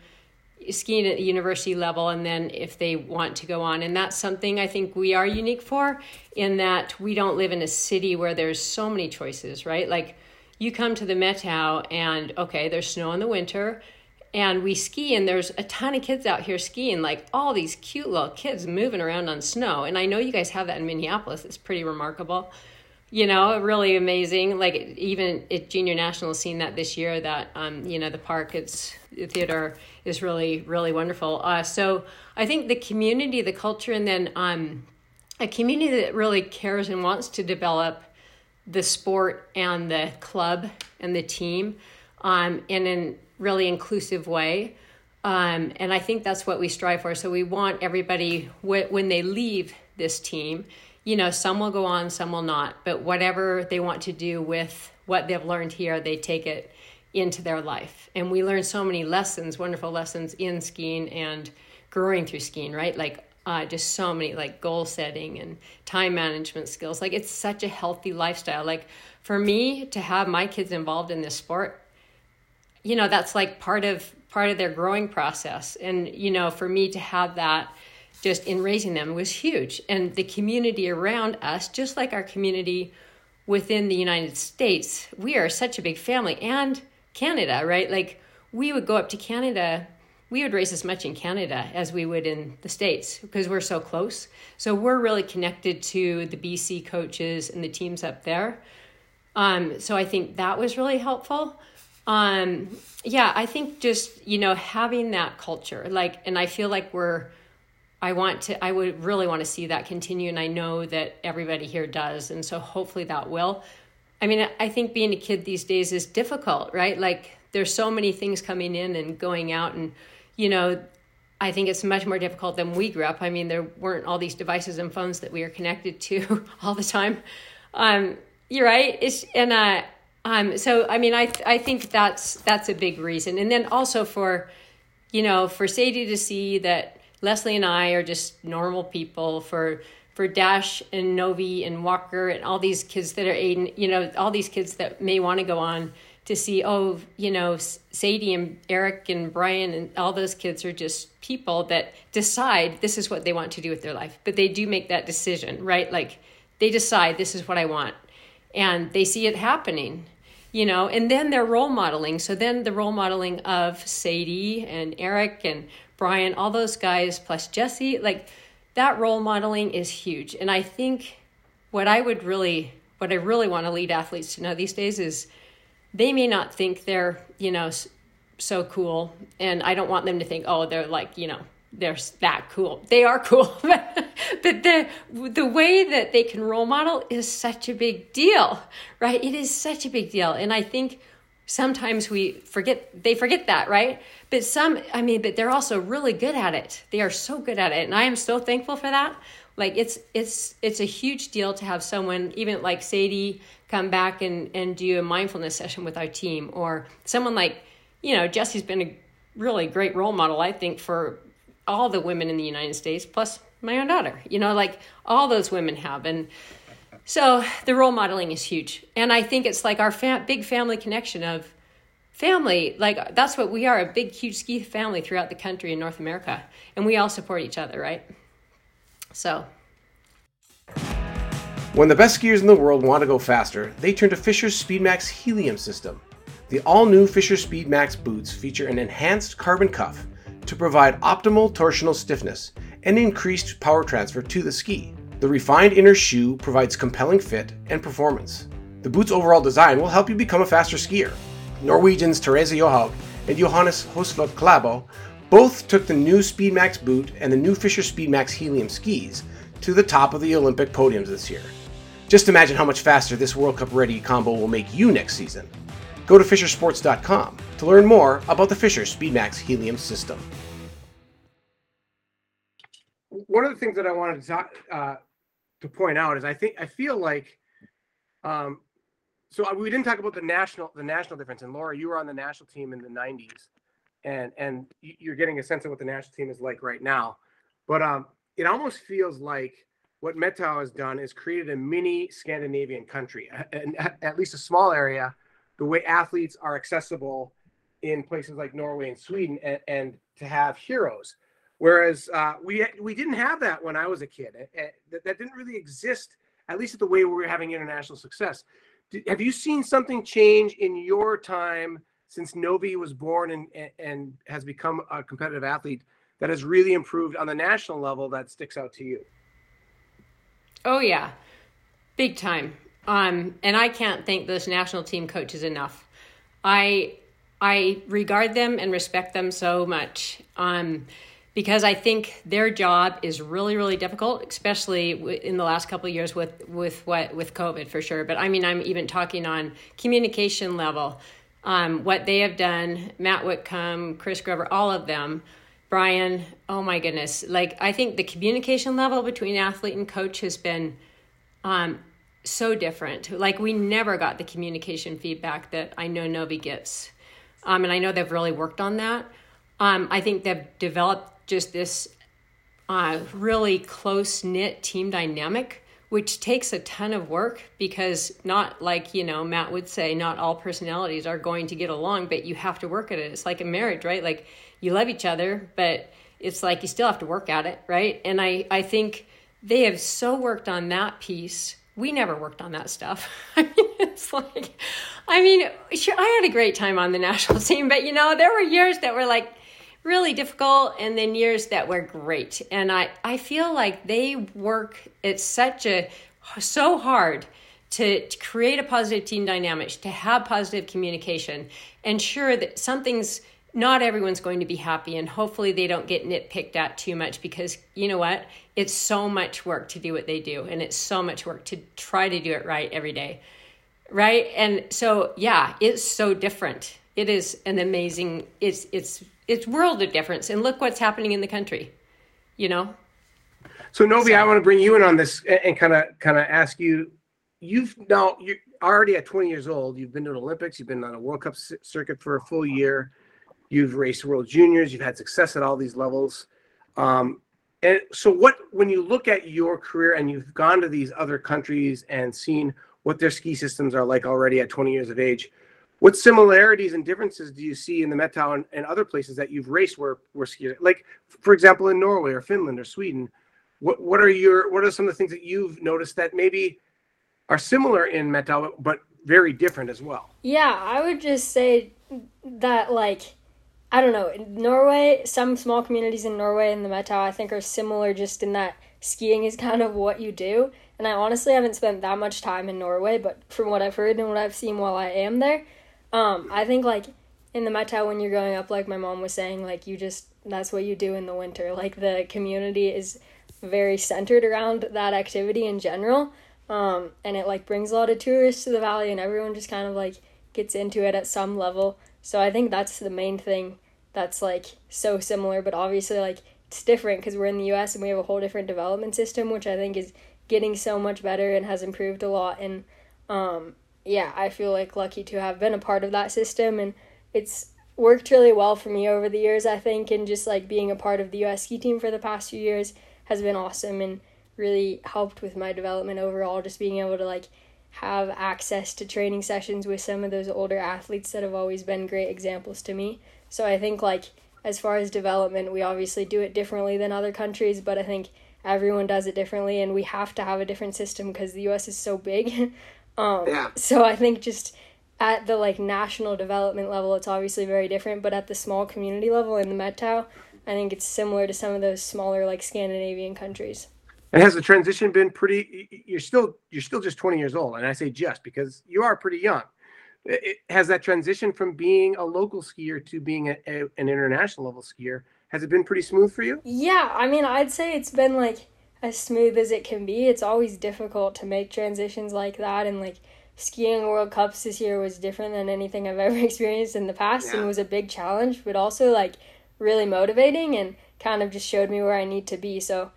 skiing at the university level and then if they want to go on. And that's something i think we are unique for in that we don't live in a city where there's so many choices right? Like you come to the methow and okay there's snow in the winter and we ski and there's a ton of kids out here skiing like all these cute little kids moving around on snow and i know you guys have that in minneapolis it's pretty remarkable you know, really amazing. Like even at Junior National, seen that this year. That um, you know, the park, it's the theater is really really wonderful. Uh, so I think the community, the culture, and then um, a community that really cares and wants to develop the sport and the club and the team um, in a really inclusive way. Um, and I think that's what we strive for. So we want everybody, wh- when they leave this team, you know, some will go on, some will not, but whatever they want to do with what they've learned here, they take it into their life. And we learn so many lessons, wonderful lessons in skiing and growing through skiing, right? Like uh, just so many like goal setting and time management skills. Like it's such a healthy lifestyle. Like for me to have my kids involved in this sport, you know, that's like part of part of their growing process. And you know, for me to have that just in raising them was huge. And the community around us, just like our community within the United States, we are such a big family and Canada, right? Like we would go up to Canada we would race as much in Canada as we would in the States because we're so close. So we're really connected to the BC coaches and the teams up there. Um, so I think that was really helpful. Um, yeah, I think just, you know, having that culture, like, and I feel like we're, I want to, I would really want to see that continue. And I know that everybody here does. And so hopefully that will. I mean, I think being a kid these days is difficult, right? Like, there's so many things coming in and going out and, you know, I think it's much more difficult than we grew up. I mean, there weren't all these devices and phones that we are connected to all the time. Um, you're right. It's and uh, um, so I mean, I I think that's that's a big reason. And then also for, you know, for Sadie to see that Leslie and I are just normal people. For for Dash and Novi and Walker and all these kids that are Aiden, you know, all these kids that may want to go on to see, oh, you know, Sadie and Erik and Brian and all those kids are just people that decide this is what they want to do with their life. But they do make that decision, right? Like they decide this is what I want. And they see it happening, you know, and then they're role modeling. So then the role modeling of Sadie and Erik and Brian, all those guys, plus Jesse, like that role modeling is huge. And I think what I would really, what I really want to lead athletes to know these days is they may not think they're, you know, so cool. And I don't want them to think, oh, they're like, you know, they're that cool. They are cool. but the the way that they can role model is such a big deal, right? It is such a big deal. And I think sometimes we forget they forget that, right? But some I mean, but they're also really good at it. They are so good at it. And I am so thankful for that. Like it's it's it's a huge deal to have someone even like Sadie come back and, and do a mindfulness session with our team or someone like you know jesse's been a really great role model i think for all the women in the united states plus my own daughter you know like all those women have. And so the role modeling is huge. And i think it's like our fam- big family connection of family like that's what we are a big huge ski family throughout the country in north america. And we all support each other right so when the best skiers in the world want to go faster, they turn to Fischer's Speedmax Helium system. The all new Fischer Speedmax boots feature an enhanced carbon cuff to provide optimal torsional stiffness and increased power transfer to the ski. The refined inner shoe provides compelling fit and performance. The boot's overall design will help you become a faster skier. Norwegians Therese Johaug and Johannes Høsflot Klæbo both took the new Speedmax boot and the new Fischer Speedmax Helium skis to the top of the Olympic podiums this year. Just imagine how much faster this World Cup ready combo will make you next season. Go to FischerSports.com to learn more about the Fischer Speedmax Helium system. One of the things that I wanted to uh, to point out is I think I feel like, um, so we didn't talk about the national the national difference. And Laura, you were on the national team in the '90s, and and you're getting a sense of what the national team is like right now. But um, it almost feels like what Methow has done is created a mini Scandinavian country, and at least a small area, the way athletes are accessible in places like Norway and Sweden, and, and to have heroes. Whereas uh, we we didn't have that when I was a kid. That, that didn't really exist, at least at the way we were having international success. Have you seen something change in your time since Novi was born and, and has become a competitive athlete that has really improved on the national level that sticks out to you? Oh yeah, big time. Um, and I can't thank those national team coaches enough. I I regard them and respect them so much. Um, because I think their job is really, really difficult, especially in the last couple of years with with what with COVID for sure. But I mean, I'm even talking on communication level. Um, what they have done, Matt Whitcomb, Chris Grover, all of them, Brian, oh my goodness. Like, I think the communication level between athlete and coach has been um, so different. Like, we never got the communication feedback that I know Novi gets. Um, and I know they've really worked on that. Um, I think they've developed just this uh, really close knit team dynamic which takes a ton of work because not like you know matt would say not all personalities are going to get along but you have to work at it. It's like a marriage right? Like you love each other but it's like you still have to work at it right? And i i think they have so worked on that piece. We never worked on that stuff. I mean it's like i mean sure i had a great time on the national team but you know there were years that were like really difficult and then years that were great. And i i feel like they work it's such a so hard to, to create a positive team dynamic to have positive communication ensure that something's not everyone's going to be happy and hopefully they don't get nitpicked at too much because you know what? It's so much work to do what they do and it's so much work to try to do it right every day. Right? And so yeah it's so different. It is an amazing it's it's it's world of difference and look what's happening in the country you know so novi so. i want to bring you in on this and kind of kind of ask you you've now you're already at 20 years old you've been to the olympics you've been on a world cup circuit for a full year you've raced world juniors you've had success at all these levels um, and so what when you look at your career and you've gone to these other countries and seen what their ski systems are like already at 20 years of age what similarities and differences do you see in the Methow and, and other places that you've raced where where skiers like for example in Norway or Finland or Sweden? What what are your what are some of the things that you've noticed that maybe are similar in Methow but very different as well? Yeah I would just say that like I don't know Norway some small communities in Norway and the Methow I think are similar just in that skiing is kind of what you do. And I honestly haven't spent that much time in Norway but from what I've heard and what I've seen while I am there um, I think like in the Methow when you're growing up, like my mom was saying, like you just that's what you do in the winter. Like the community is very centered around that activity in general. Um, and it like brings a lot of tourists to the valley and everyone just kind of like gets into it at some level. So I think that's the main thing that's like so similar, but obviously like it's different because we're in the US and we have a whole different development system, which I think is getting so much better and has improved a lot. And um, yeah, I feel like lucky to have been a part of that system and it's worked really well for me over the years, I think, and just like being a part of the US ski team for the past few years has been awesome and really helped with my development overall, just being able to like have access to training sessions with some of those older athletes that have always been great examples to me. So I think like as far as development, we obviously do it differently than other countries, but I think everyone does it differently and we have to have a different system because the US is so big. Um, yeah. So I think just at the like national development level, it's obviously very different, but at the small community level in the Methow, I think it's similar to some of those smaller like Scandinavian countries. And has the transition been pretty? You're still you're still just 20 years old, and I say just because you are pretty young. It, has that transition from being a local skier to being a, a, an international level skier has it been pretty smooth for you? Yeah, I mean, I'd say it's been like as smooth as it can be. It's always difficult to make transitions like that and like skiing World Cups this year was different than anything I've ever experienced in the past yeah. and was a big challenge, but also like really motivating and kind of just showed me where I need to be. So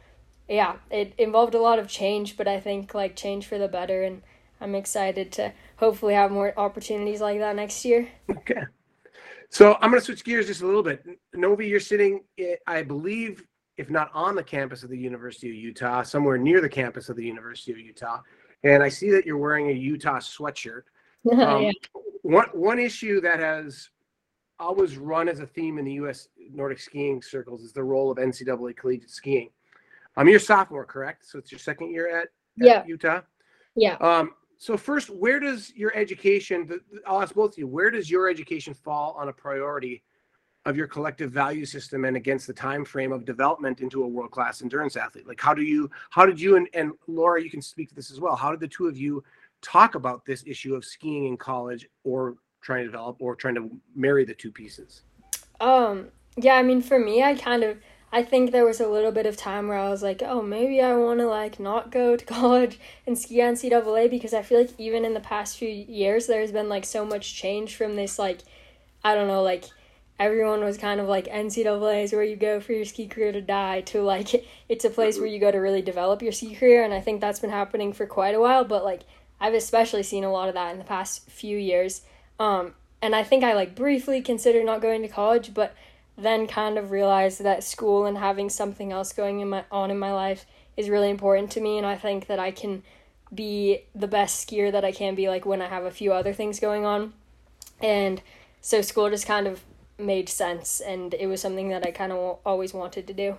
yeah, it involved a lot of change, but I think like change for the better and I'm excited to hopefully have more opportunities like that next year. Okay. So I'm going to switch gears just a little bit. Novi, you're sitting, eh, I believe, if not on the campus of the University of Utah, somewhere near the campus of the University of Utah. And I see that you're wearing a Utah sweatshirt. Um, yeah. One one issue that has always run as a theme in the U.S. Nordic skiing circles is the role of NCAA collegiate skiing. Um, you're a sophomore, correct? So it's your second year at, at yeah. Utah. Yeah. Um, so first, where does your education? I'll ask both of you. Where does your education fall on a priority of your collective value system and against the time frame of development into a world class endurance athlete? Like how do you how did you and, and laura you can speak to this as well. How did the two of you talk about this issue of skiing in college or trying to develop or trying to marry the two pieces? Um yeah i mean for me i kind of I think there was a little bit of time where I was like, oh, maybe I want to like not go to college and ski on NCAA because I feel like even in the past few years, there's been like so much change from this like, I don't know, like everyone was kind of like NCAA is where you go for your ski career to die to like it's a place where you go to really develop your ski career and I think that's been happening for quite a while but like I've especially seen a lot of that in the past few years. Um and I think I like briefly considered not going to college but then kind of realized that school and having something else going in my on in my life is really important to me and I think that I can be the best skier that I can be like when I have a few other things going on. And so school just kind of made sense and it was something that I kind of always wanted to do.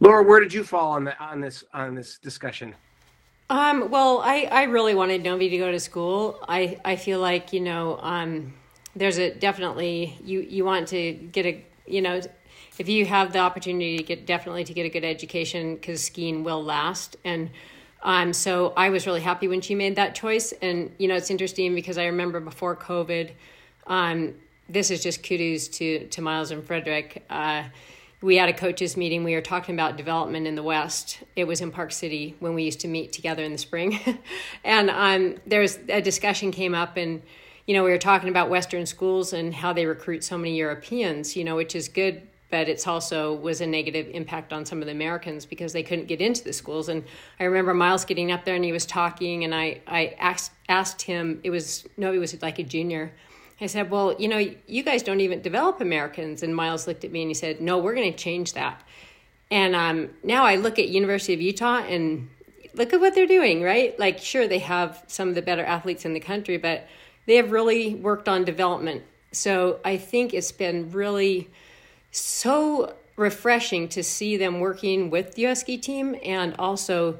Laura, where did you fall on the on this on this discussion? Um, well, I, I really wanted Novi to go to school. I, I feel like, you know, um, there's a definitely, you, you want to get a, you know, if you have the opportunity to get definitely to get a good education because skiing will last. And um, so I was really happy when she made that choice. And, you know, it's interesting because I remember before COVID, um, this is just kudos to to Miles and Frederick. Uh, we had a coaches meeting. We were talking about development in the West. It was in Park City when we used to meet together in the spring, and um, there's a discussion came up, and you know we were talking about Western schools and how they recruit so many Europeans. You know, which is good, but it's also was a negative impact on some of the Americans because they couldn't get into the schools. And I remember Miles getting up there and he was talking, and I I asked asked him. It was no, he was like a junior. I said, Well, you know, you guys don't even develop Americans. And Miles looked at me and he said, No, we're going to change that. And um, now I look at University of Utah and look at what they're doing, right? Like, sure, they have some of the better athletes in the country, but they have really worked on development. So I think it's been really so refreshing to see them working with the US ski team and also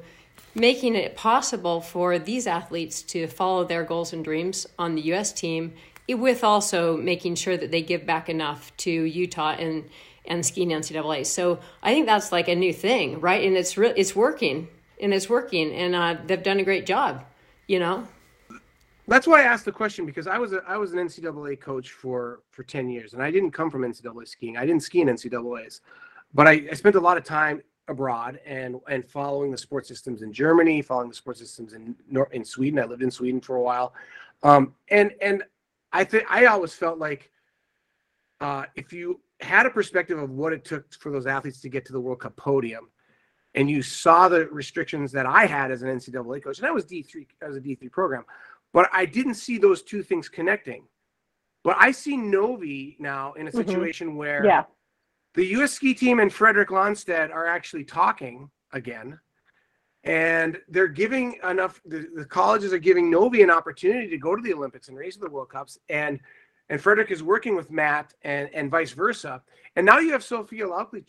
making it possible for these athletes to follow their goals and dreams on the US team with also making sure that they give back enough to Utah and and skiing NCAA. So I think that's like a new thing, right? And it's re- it's working, and it's working, and uh, they've done a great job. You know. That's why I asked the question because I was a, I was an NCAA coach for for ten years, and I didn't come from NCAA skiing. I didn't ski in NCAA's, but I, I spent a lot of time abroad and and following the sports systems in Germany, following the sports systems in in Sweden. I lived in Sweden for a while, um, and and I think I always felt like uh, if you had a perspective of what it took for those athletes to get to the World Cup podium, and you saw the restrictions that I had as an NCAA coach, and I was D three, as a D three program, but I didn't see those two things connecting. But I see Novi now in a mm-hmm. situation mm-hmm. where yeah. the U.S. ski team and Fredrik Landstedt are actually talking again and they're giving enough the, the, colleges are giving novi an opportunity to go to the olympics and race the world cups. And and frederick is working with matt and and vice versa. And now you have sophia Laukli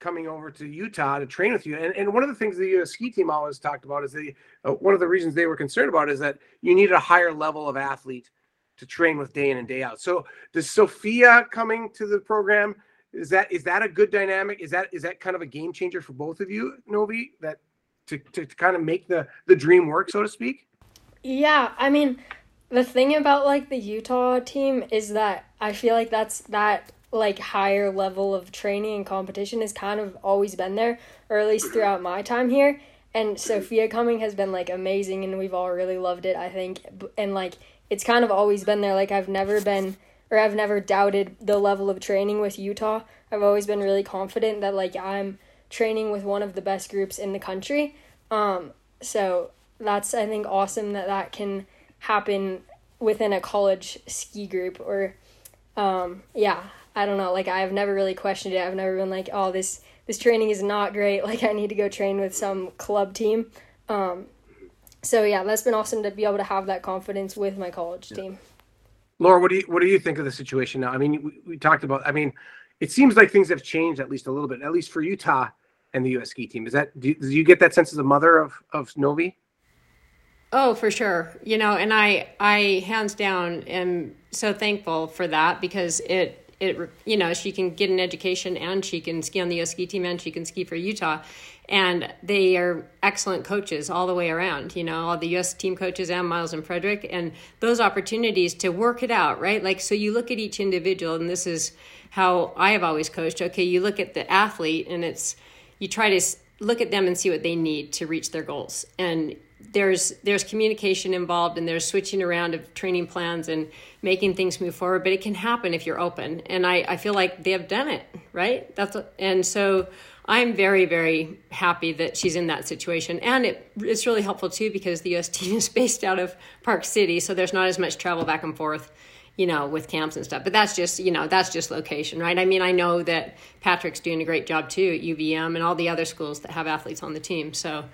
coming over to utah to train with you. And, and one of the things the us ski team always talked about is the uh, one of the reasons they were concerned about is that you need a higher level of athlete to train with day in and day out. So does sophia coming to the program is that is that a good dynamic? Is that is that kind of a game changer for both of you novi that to, to, to kind of make the the dream work, so to speak? Yeah, I mean, the thing about like the Utah team is that I feel like that's that like higher level of training and competition has kind of always been there, or at least throughout my time here. And Sophia coming has been like amazing, and we've all really loved it. I think, and like it's kind of always been there. Like I've never been, or I've never doubted the level of training with Utah. I've always been really confident that like I'm training with one of the best groups in the country. Um, so that's I think awesome that that can happen within a college ski group or um, yeah I don't know. Like I've never really questioned it. I've never been like oh this this training is not great. Like I need to go train with some club team. Um, so yeah that's been awesome to be able to have that confidence with my college yeah. team. Laura what do you what do you think of the situation now? I mean we, we talked about I mean it seems like things have changed at least a little bit at least for Utah and the U.S. ski team. Is that do you, do you get that sense as a mother of of Novi? Oh, for sure. You know, and I I hands down am so thankful for that because it it you know she can get an education and she can ski on the US ski team and she can ski for Utah and they are excellent coaches all the way around you know all the US team coaches and Miles and Frederick and those opportunities to work it out right like so you look at each individual and this is how I have always coached okay you look at the athlete and it's you try to look at them and see what they need to reach their goals. And there's there's communication involved and there's switching around of training plans and making things move forward but it can happen if you're open. And i, I feel like they have done it right? That's and so i'm very very happy that she's in that situation. And it, it's really helpful too because the us team is based out of park city so there's not as much travel back and forth you know with camps and stuff but that's just you know that's just location right i mean i know that patrick's doing a great job too at uvm and all the other schools that have athletes on the team so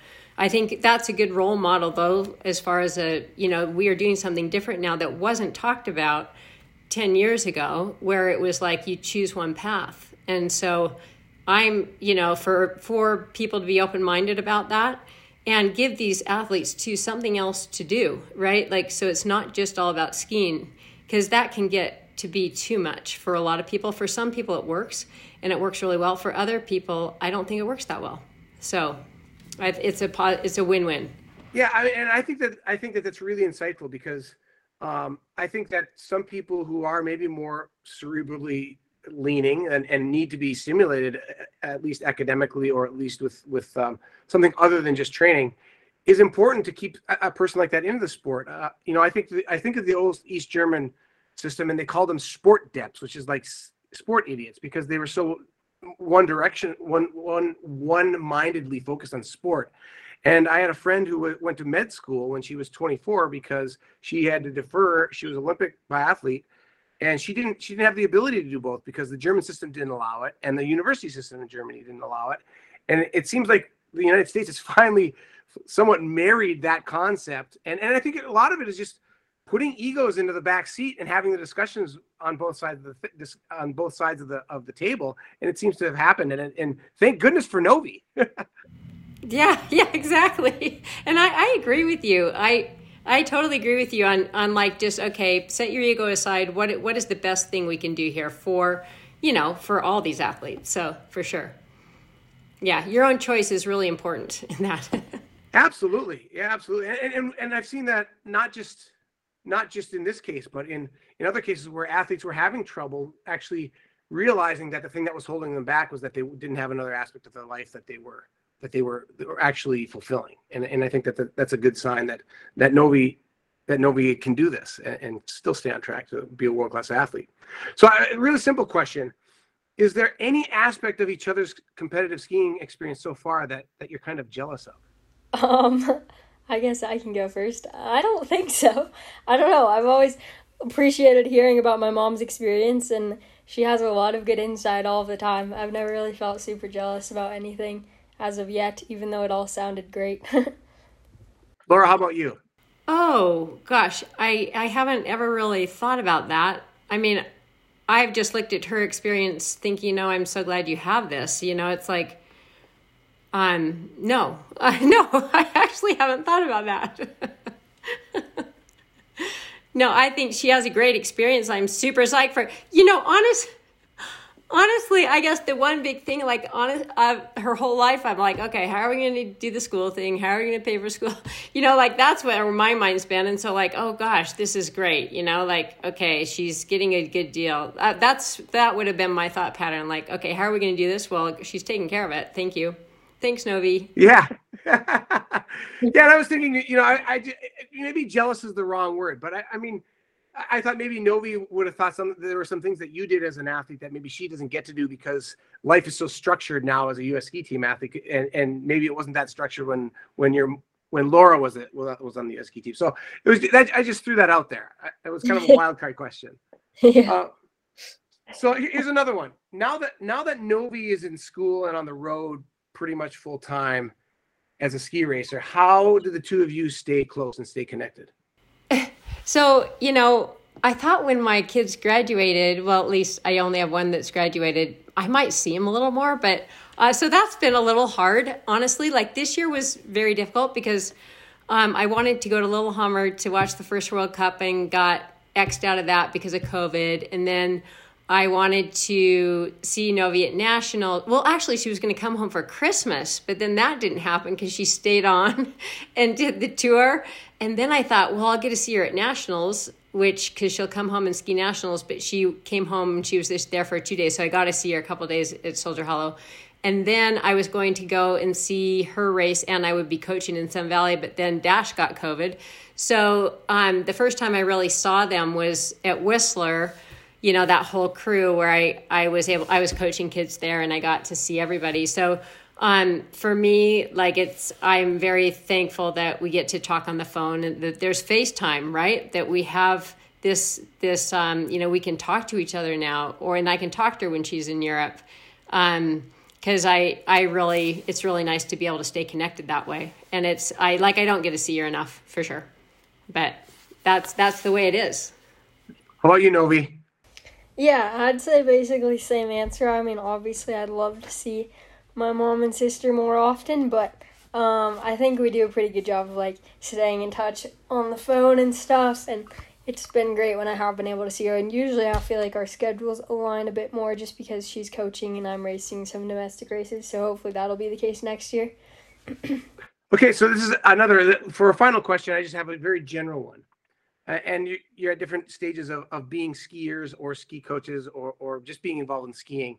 I think that's a good role model, though, as far as a, you know, we are doing something different now that wasn't talked about 10 years ago, where it was like you choose one path. And so I'm, you know, for, for people to be open minded about that and give these athletes to something else to do, right? Like, so it's not just all about skiing, because that can get to be too much for a lot of people. For some people, it works and it works really well. For other people, I don't think it works that well. So it's a it's a win-win. Yeah, I, and I think that I think that that's really insightful because um, I think that some people who are maybe more cerebrally leaning and, and need to be stimulated at least academically or at least with with um, something other than just training is important to keep a, person like that in the sport. Uh, you know, I think the, I think of the old East German system and they called them sport depths, which is like sport idiots because they were so one direction, one one one mindedly focused on sport. And I had a friend who went to med school when she was 24 because she had to defer. She was Olympic biathlete, and she didn't she didn't have the ability to do both because the German system didn't allow it, and the university system in Germany didn't allow it. And it seems like the United States is finally somewhat married that concept. And and I think a lot of it is just putting egos into the back seat and having the discussions on both sides of the this, on both sides of the of the table. And it seems to have happened. And and thank goodness for novi. Yeah yeah exactly. And I, I agree with you. I i totally agree with you on on like just okay set your ego aside. What what is the best thing we can do here for you know for all these athletes? So for sure. Yeah your own choice is really important in that absolutely yeah absolutely and, and and i've seen that not just not just in this case, but in in other cases where athletes were having trouble actually realizing that the thing that was holding them back was that they didn't have another aspect of their life that they were that they were, were actually fulfilling. And and I think that the, that's a good sign that that Novi that Novi can do this and, and still stay on track to be a world class athlete. So a really simple question. Is there any aspect of each other's competitive skiing experience so far that that you're kind of jealous of? Um I guess I can go first. I don't think so. I don't know. I've always appreciated hearing about my mom's experience, and she has a lot of good insight all the time. I've never really felt super jealous about anything as of yet, even though it all sounded great. Laura, how about you? Oh gosh, I I haven't ever really thought about that. I mean, I've just looked at her experience, thinking, "Oh, I'm so glad you have this." You know, it's like um, no, uh, no, I actually haven't thought about that. no, I think she has a great experience. I'm super psyched for. You know, honest, honestly, I guess the one big thing, like, honest, uh, her whole life, I'm like, okay, how are we going to do the school thing? How are we going to pay for school? You know, like that's where my mind's been. And so, like, oh gosh, this is great. You know, like, okay, she's getting a good deal. Uh, that's that would have been my thought pattern. Like, okay, how are we going to do this? Well, she's taking care of it. Thank you. Thanks, Novi. Yeah. yeah. And I was thinking, you know, I, I, maybe jealous is the wrong word, but I, I mean, I thought maybe Novi would have thought some there were some things that you did as an athlete that maybe she doesn't get to do because life is so structured now as a US ski team athlete, and, and maybe it wasn't that structured when when you're when Laura was it was on the US ski team. So it was that, I just threw that out there. It was kind of a wild card question. Yeah. Uh, so here's another one. Now that now that Novi is in school and on the road pretty much full time as a ski racer. How do the two of you stay close and stay connected? So, you know, I thought when my kids graduated, well, at least I only have one that's graduated, I might see him a little more, but uh, so that's been a little hard, honestly. Like this year was very difficult because um, I wanted to go to Lillehammer to watch the first World Cup and got X'd out of that because of COVID. And then I wanted to see Novi at National. Well, actually, she was going to come home for Christmas, but then that didn't happen because she stayed on and did the tour. And then I thought, well, I'll get to see her at Nationals, which because she'll come home and ski Nationals. But she came home and she was just there for two days, so I got to see her a couple days at Soldier Hollow. And then I was going to go and see her race, and I would be coaching in Sun Valley. But then Dash got COVID, so um, the first time I really saw them was at Whistler you know that whole crew where I I was able I was coaching kids there and I got to see everybody. So um, for me, like it's I'm very thankful that we get to talk on the phone and that there's FaceTime, right? That we have this this um, you know we can talk to each other now, or and I can talk to her when she's in Europe. Um, because I I really it's really nice to be able to stay connected that way, and it's I like I don't get to see her enough for sure, but that's that's the way it is. How about you, Novi? Yeah, I'd say basically same answer. I mean, obviously, I'd love to see my mom and sister more often, but um, I think we do a pretty good job of like staying in touch on the phone and stuff. And it's been great when I have been able to see her. And usually, I feel like our schedules align a bit more just because she's coaching and I'm racing some domestic races. So hopefully, that'll be the case next year. okay, so this is another for a final question. I just have a very general one and you, you're at different stages of, of being skiers or ski coaches or, or just being involved in skiing.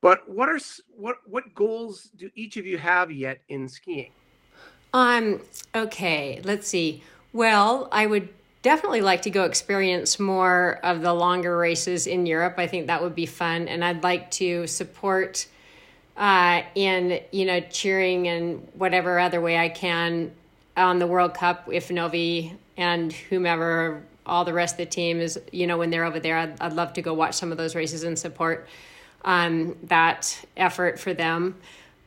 But what are what what goals do each of you have yet in skiing? Um okay let's see. Well i would definitely like to go experience more of the longer races in europe. I think that would be fun and i'd like to support uh, in you know cheering and whatever other way i can on the world cup if novi and whomever all the rest of the team is you know when they're over there i'd, I'd love to go watch some of those races and support um, that effort for them.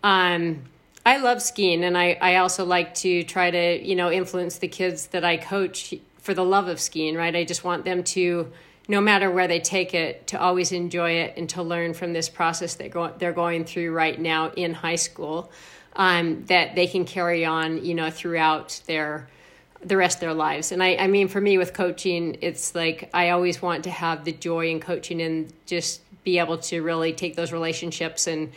Um, i love skiing and I, I also like to try to you know influence the kids that i coach for the love of skiing right? I just want them to no matter where they take it to always enjoy it and to learn from this process that go, they're going through right now in high school um, that they can carry on you know throughout their the rest of their lives. And I, I mean, for me with coaching, it's like I always want to have the joy in coaching and just be able to really take those relationships and,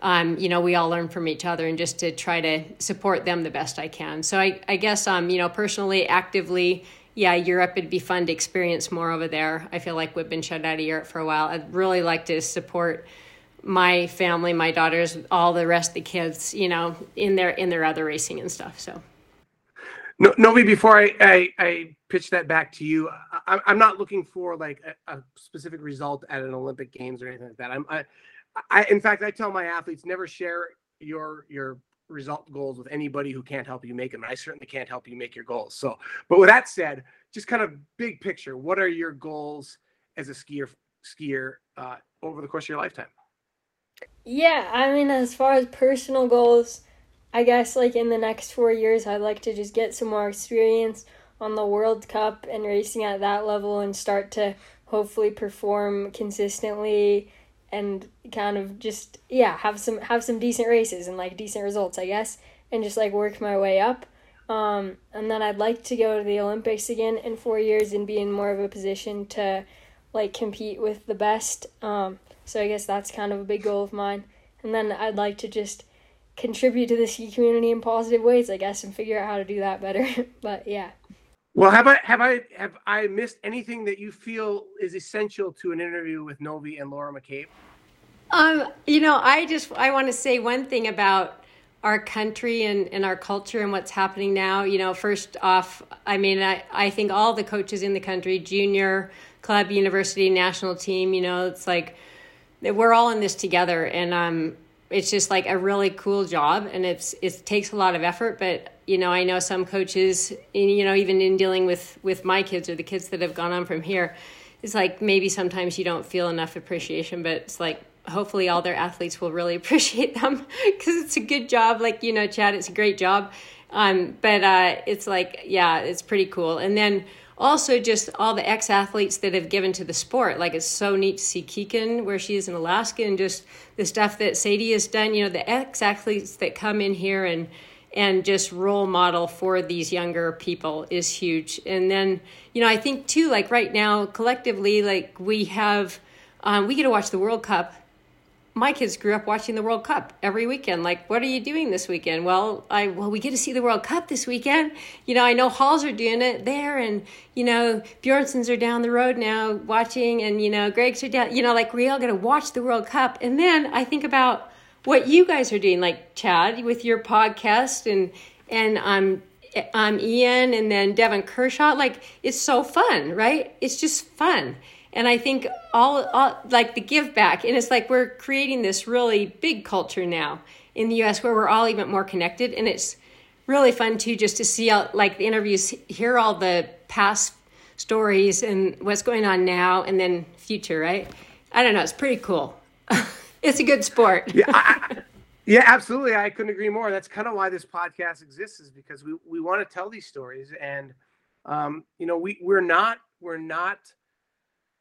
um, you know, we all learn from each other and just to try to support them the best I can. So I, I guess, um, you know, personally, actively, yeah, Europe, it'd be fun to experience more over there. I feel like we've been shut out of Europe for a while. I'd really like to support my family, my daughters, all the rest of the kids, you know, in their in their other racing and stuff. So no, Novi, before I, I, I pitch that back to you, I, am not looking for like a, a, specific result at an Olympic Games or anything like that. I'm, I, I, in fact, I tell my athletes never share your your result goals with anybody who can't help you make them. I certainly can't help you make your goals. So, but with that said, just kind of big picture, what are your goals as a skier skier uh, over the course of your lifetime? Yeah, I mean, as far as personal goals I guess like in the next four years, I'd like to just get some more experience on the World Cup and racing at that level and start to hopefully perform consistently and kind of just yeah have some have some decent races and like decent results I guess and just like work my way up. Um, and then I'd like to go to the Olympics again in four years and be in more of a position to like compete with the best. Um, so I guess that's kind of a big goal of mine. And then I'd like to just contribute to the ski community in positive ways, I guess, and figure out how to do that better. but yeah. Well, have I have I have I missed anything that you feel is essential to an interview with Novi and Laura McCabe? Um, you know, I just I want to say one thing about our country and, and our culture and what's happening now. You know, first off, I mean, I, I think all the coaches in the country, junior, club, university, national team, you know, it's like we're all in this together. And um, it's just like a really cool job and it's it takes a lot of effort but you know i know some coaches you know even in dealing with with my kids or the kids that have gone on from here it's like maybe sometimes you don't feel enough appreciation but it's like hopefully all their athletes will really appreciate them because it's a good job like you know chad it's a great job um, but uh, it's like yeah it's pretty cool and then also just all the ex athletes that have given to the sport. Like it's so neat to see Kikkan where she is in Alaska and just the stuff that Sadie has done. You know, the ex athletes that come in here and and just role model for these younger people is huge. And then, you know, I think too, like right now, collectively, like we have um, we get to watch the World Cup. My kids grew up watching the World Cup every weekend. Like, what are you doing this weekend? Well, I well, we get to see the World Cup this weekend. You know, I know Halls are doing it there, and you know, Bjornsens are down the road now watching, and you know, Gregg's are down. You know, like we all got to watch the World Cup, and then I think about what you guys are doing, like Chad with your podcast, and and um, I'm um, Ian and then Devon Kershaw. Like it's so fun, right? It's just fun. And I think all, all like the give back, and it's like we're creating this really big culture now in the U.S. where we're all even more connected, and it's really fun too just to see all, like the interviews, hear all the past stories and what's going on now, and then future. Right? I don't know. It's pretty cool. it's a good sport. yeah, I, yeah, absolutely. I couldn't agree more. That's kind of why this podcast exists, is because we, we want to tell these stories, and um, you know, we we're not we're not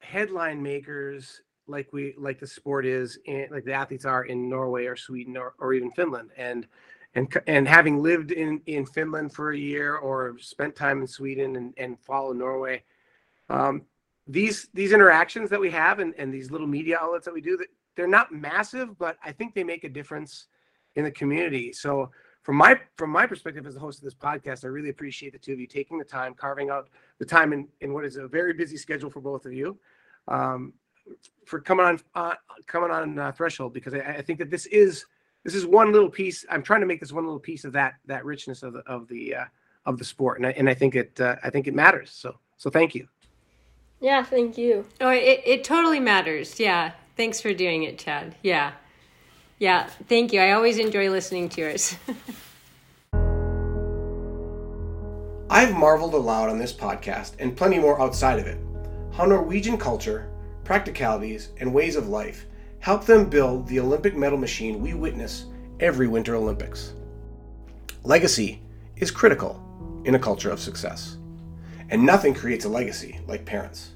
headline makers like we like the sport is, in, like the athletes are in Norway or Sweden or, or even Finland, and and and having lived in in Finland for a year or spent time in Sweden and and follow Norway, um, these these interactions that we have and and these little media outlets that we do they're not massive, but I think they make a difference in the community. So from my from my perspective as the host of this podcast, I really appreciate the two of you taking the time, carving out the time in, in what is a very busy schedule for both of you, um, for coming on uh, coming on uh, Threshold because I, I, think that this is this is one little piece. I'm trying to make this one little piece of that that richness of the of the uh, of the sport, and I, and I think it uh, I think it matters. So so thank you. Yeah, thank you. Oh, it it totally matters. Yeah, thanks for doing it, Chad. Yeah. Yeah, thank you. I always enjoy listening to yours. I've marveled aloud on this podcast and plenty more outside of it how Norwegian culture, practicalities, and ways of life help them build the Olympic medal machine we witness every Winter Olympics. Legacy is critical in a culture of success, and nothing creates a legacy like parents.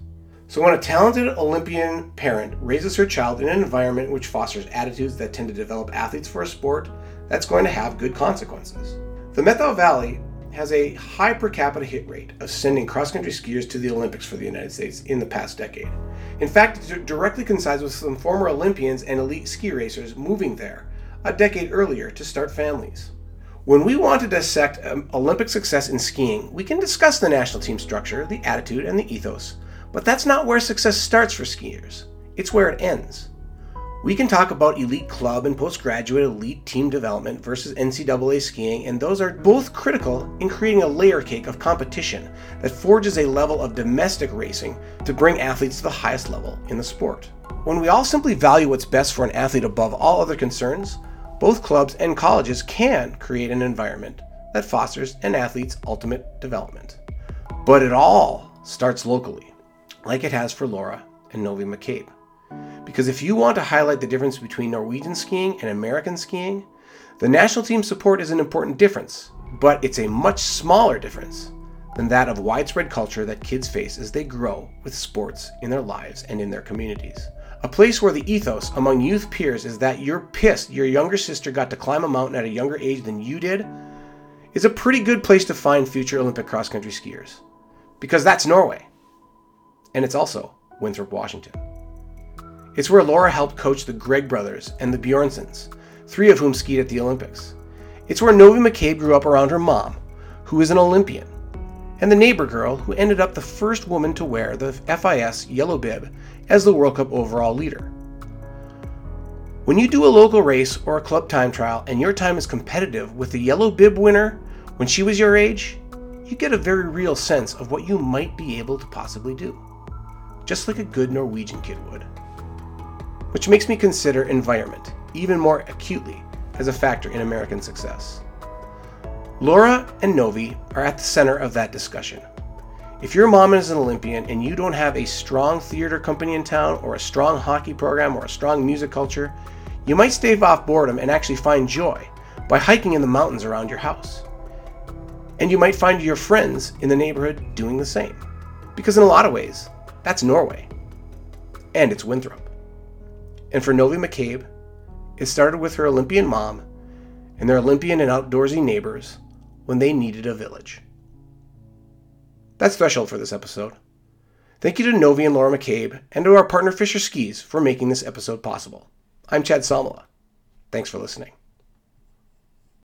So, when a talented Olympian parent raises her child in an environment which fosters attitudes that tend to develop athletes for a sport, that's going to have good consequences. The Methow Valley has a high per capita hit rate of sending cross country skiers to the Olympics for the United States in the past decade. In fact, it directly coincides with some former Olympians and elite ski racers moving there a decade earlier to start families. When we want to dissect um, Olympic success in skiing, we can discuss the national team structure, the attitude, and the ethos. But that's not where success starts for skiers, it's where it ends. We can talk about elite club and postgraduate elite team development versus NCAA skiing, and those are both critical in creating a layer cake of competition that forges a level of domestic racing to bring athletes to the highest level in the sport. When we all simply value what's best for an athlete above all other concerns, both clubs and colleges can create an environment that fosters an athlete's ultimate development. But it all starts locally like it has for Laura and Novi McCabe. Because if you want to highlight the difference between Norwegian skiing and American skiing, the national team support is an important difference, but it's a much smaller difference than that of widespread culture that kids face as they grow with sports in their lives and in their communities. A place where the ethos among youth peers is that you're pissed your younger sister got to climb a mountain at a younger age than you did is a pretty good place to find future Olympic cross country skiers. Because that's Norway and it's also Winthrop, Washington. It's where Laura helped coach the Gregg brothers and the Bjornsens, three of whom skied at the Olympics. It's where Novi McCabe grew up around her mom, who is an Olympian, and the neighbor girl who ended up the first woman to wear the FIS yellow bib as the World Cup overall leader. When you do a local race or a club time trial and your time is competitive with the yellow bib winner when she was your age, you get a very real sense of what you might be able to possibly do just like a good Norwegian kid would. Which makes me consider environment even more acutely as a factor in American success. Laura and Novi are at the center of that discussion. If your mom is an Olympian and you don't have a strong theater company in town, or a strong hockey program, or a strong music culture, you might stave off boredom and actually find joy by hiking in the mountains around your house. And you might find your friends in the neighborhood doing the same. Because in a lot of ways, that's Norway. And it's Winthrop. And for Novi McCabe, it started with her Olympian mom and their Olympian and outdoorsy neighbors when they needed a village. That's Threshold for this episode. Thank you to Novi and Laura McCabe and to our partner Fischer Skis for making this episode possible. I'm Chad Salmela. Thanks for listening.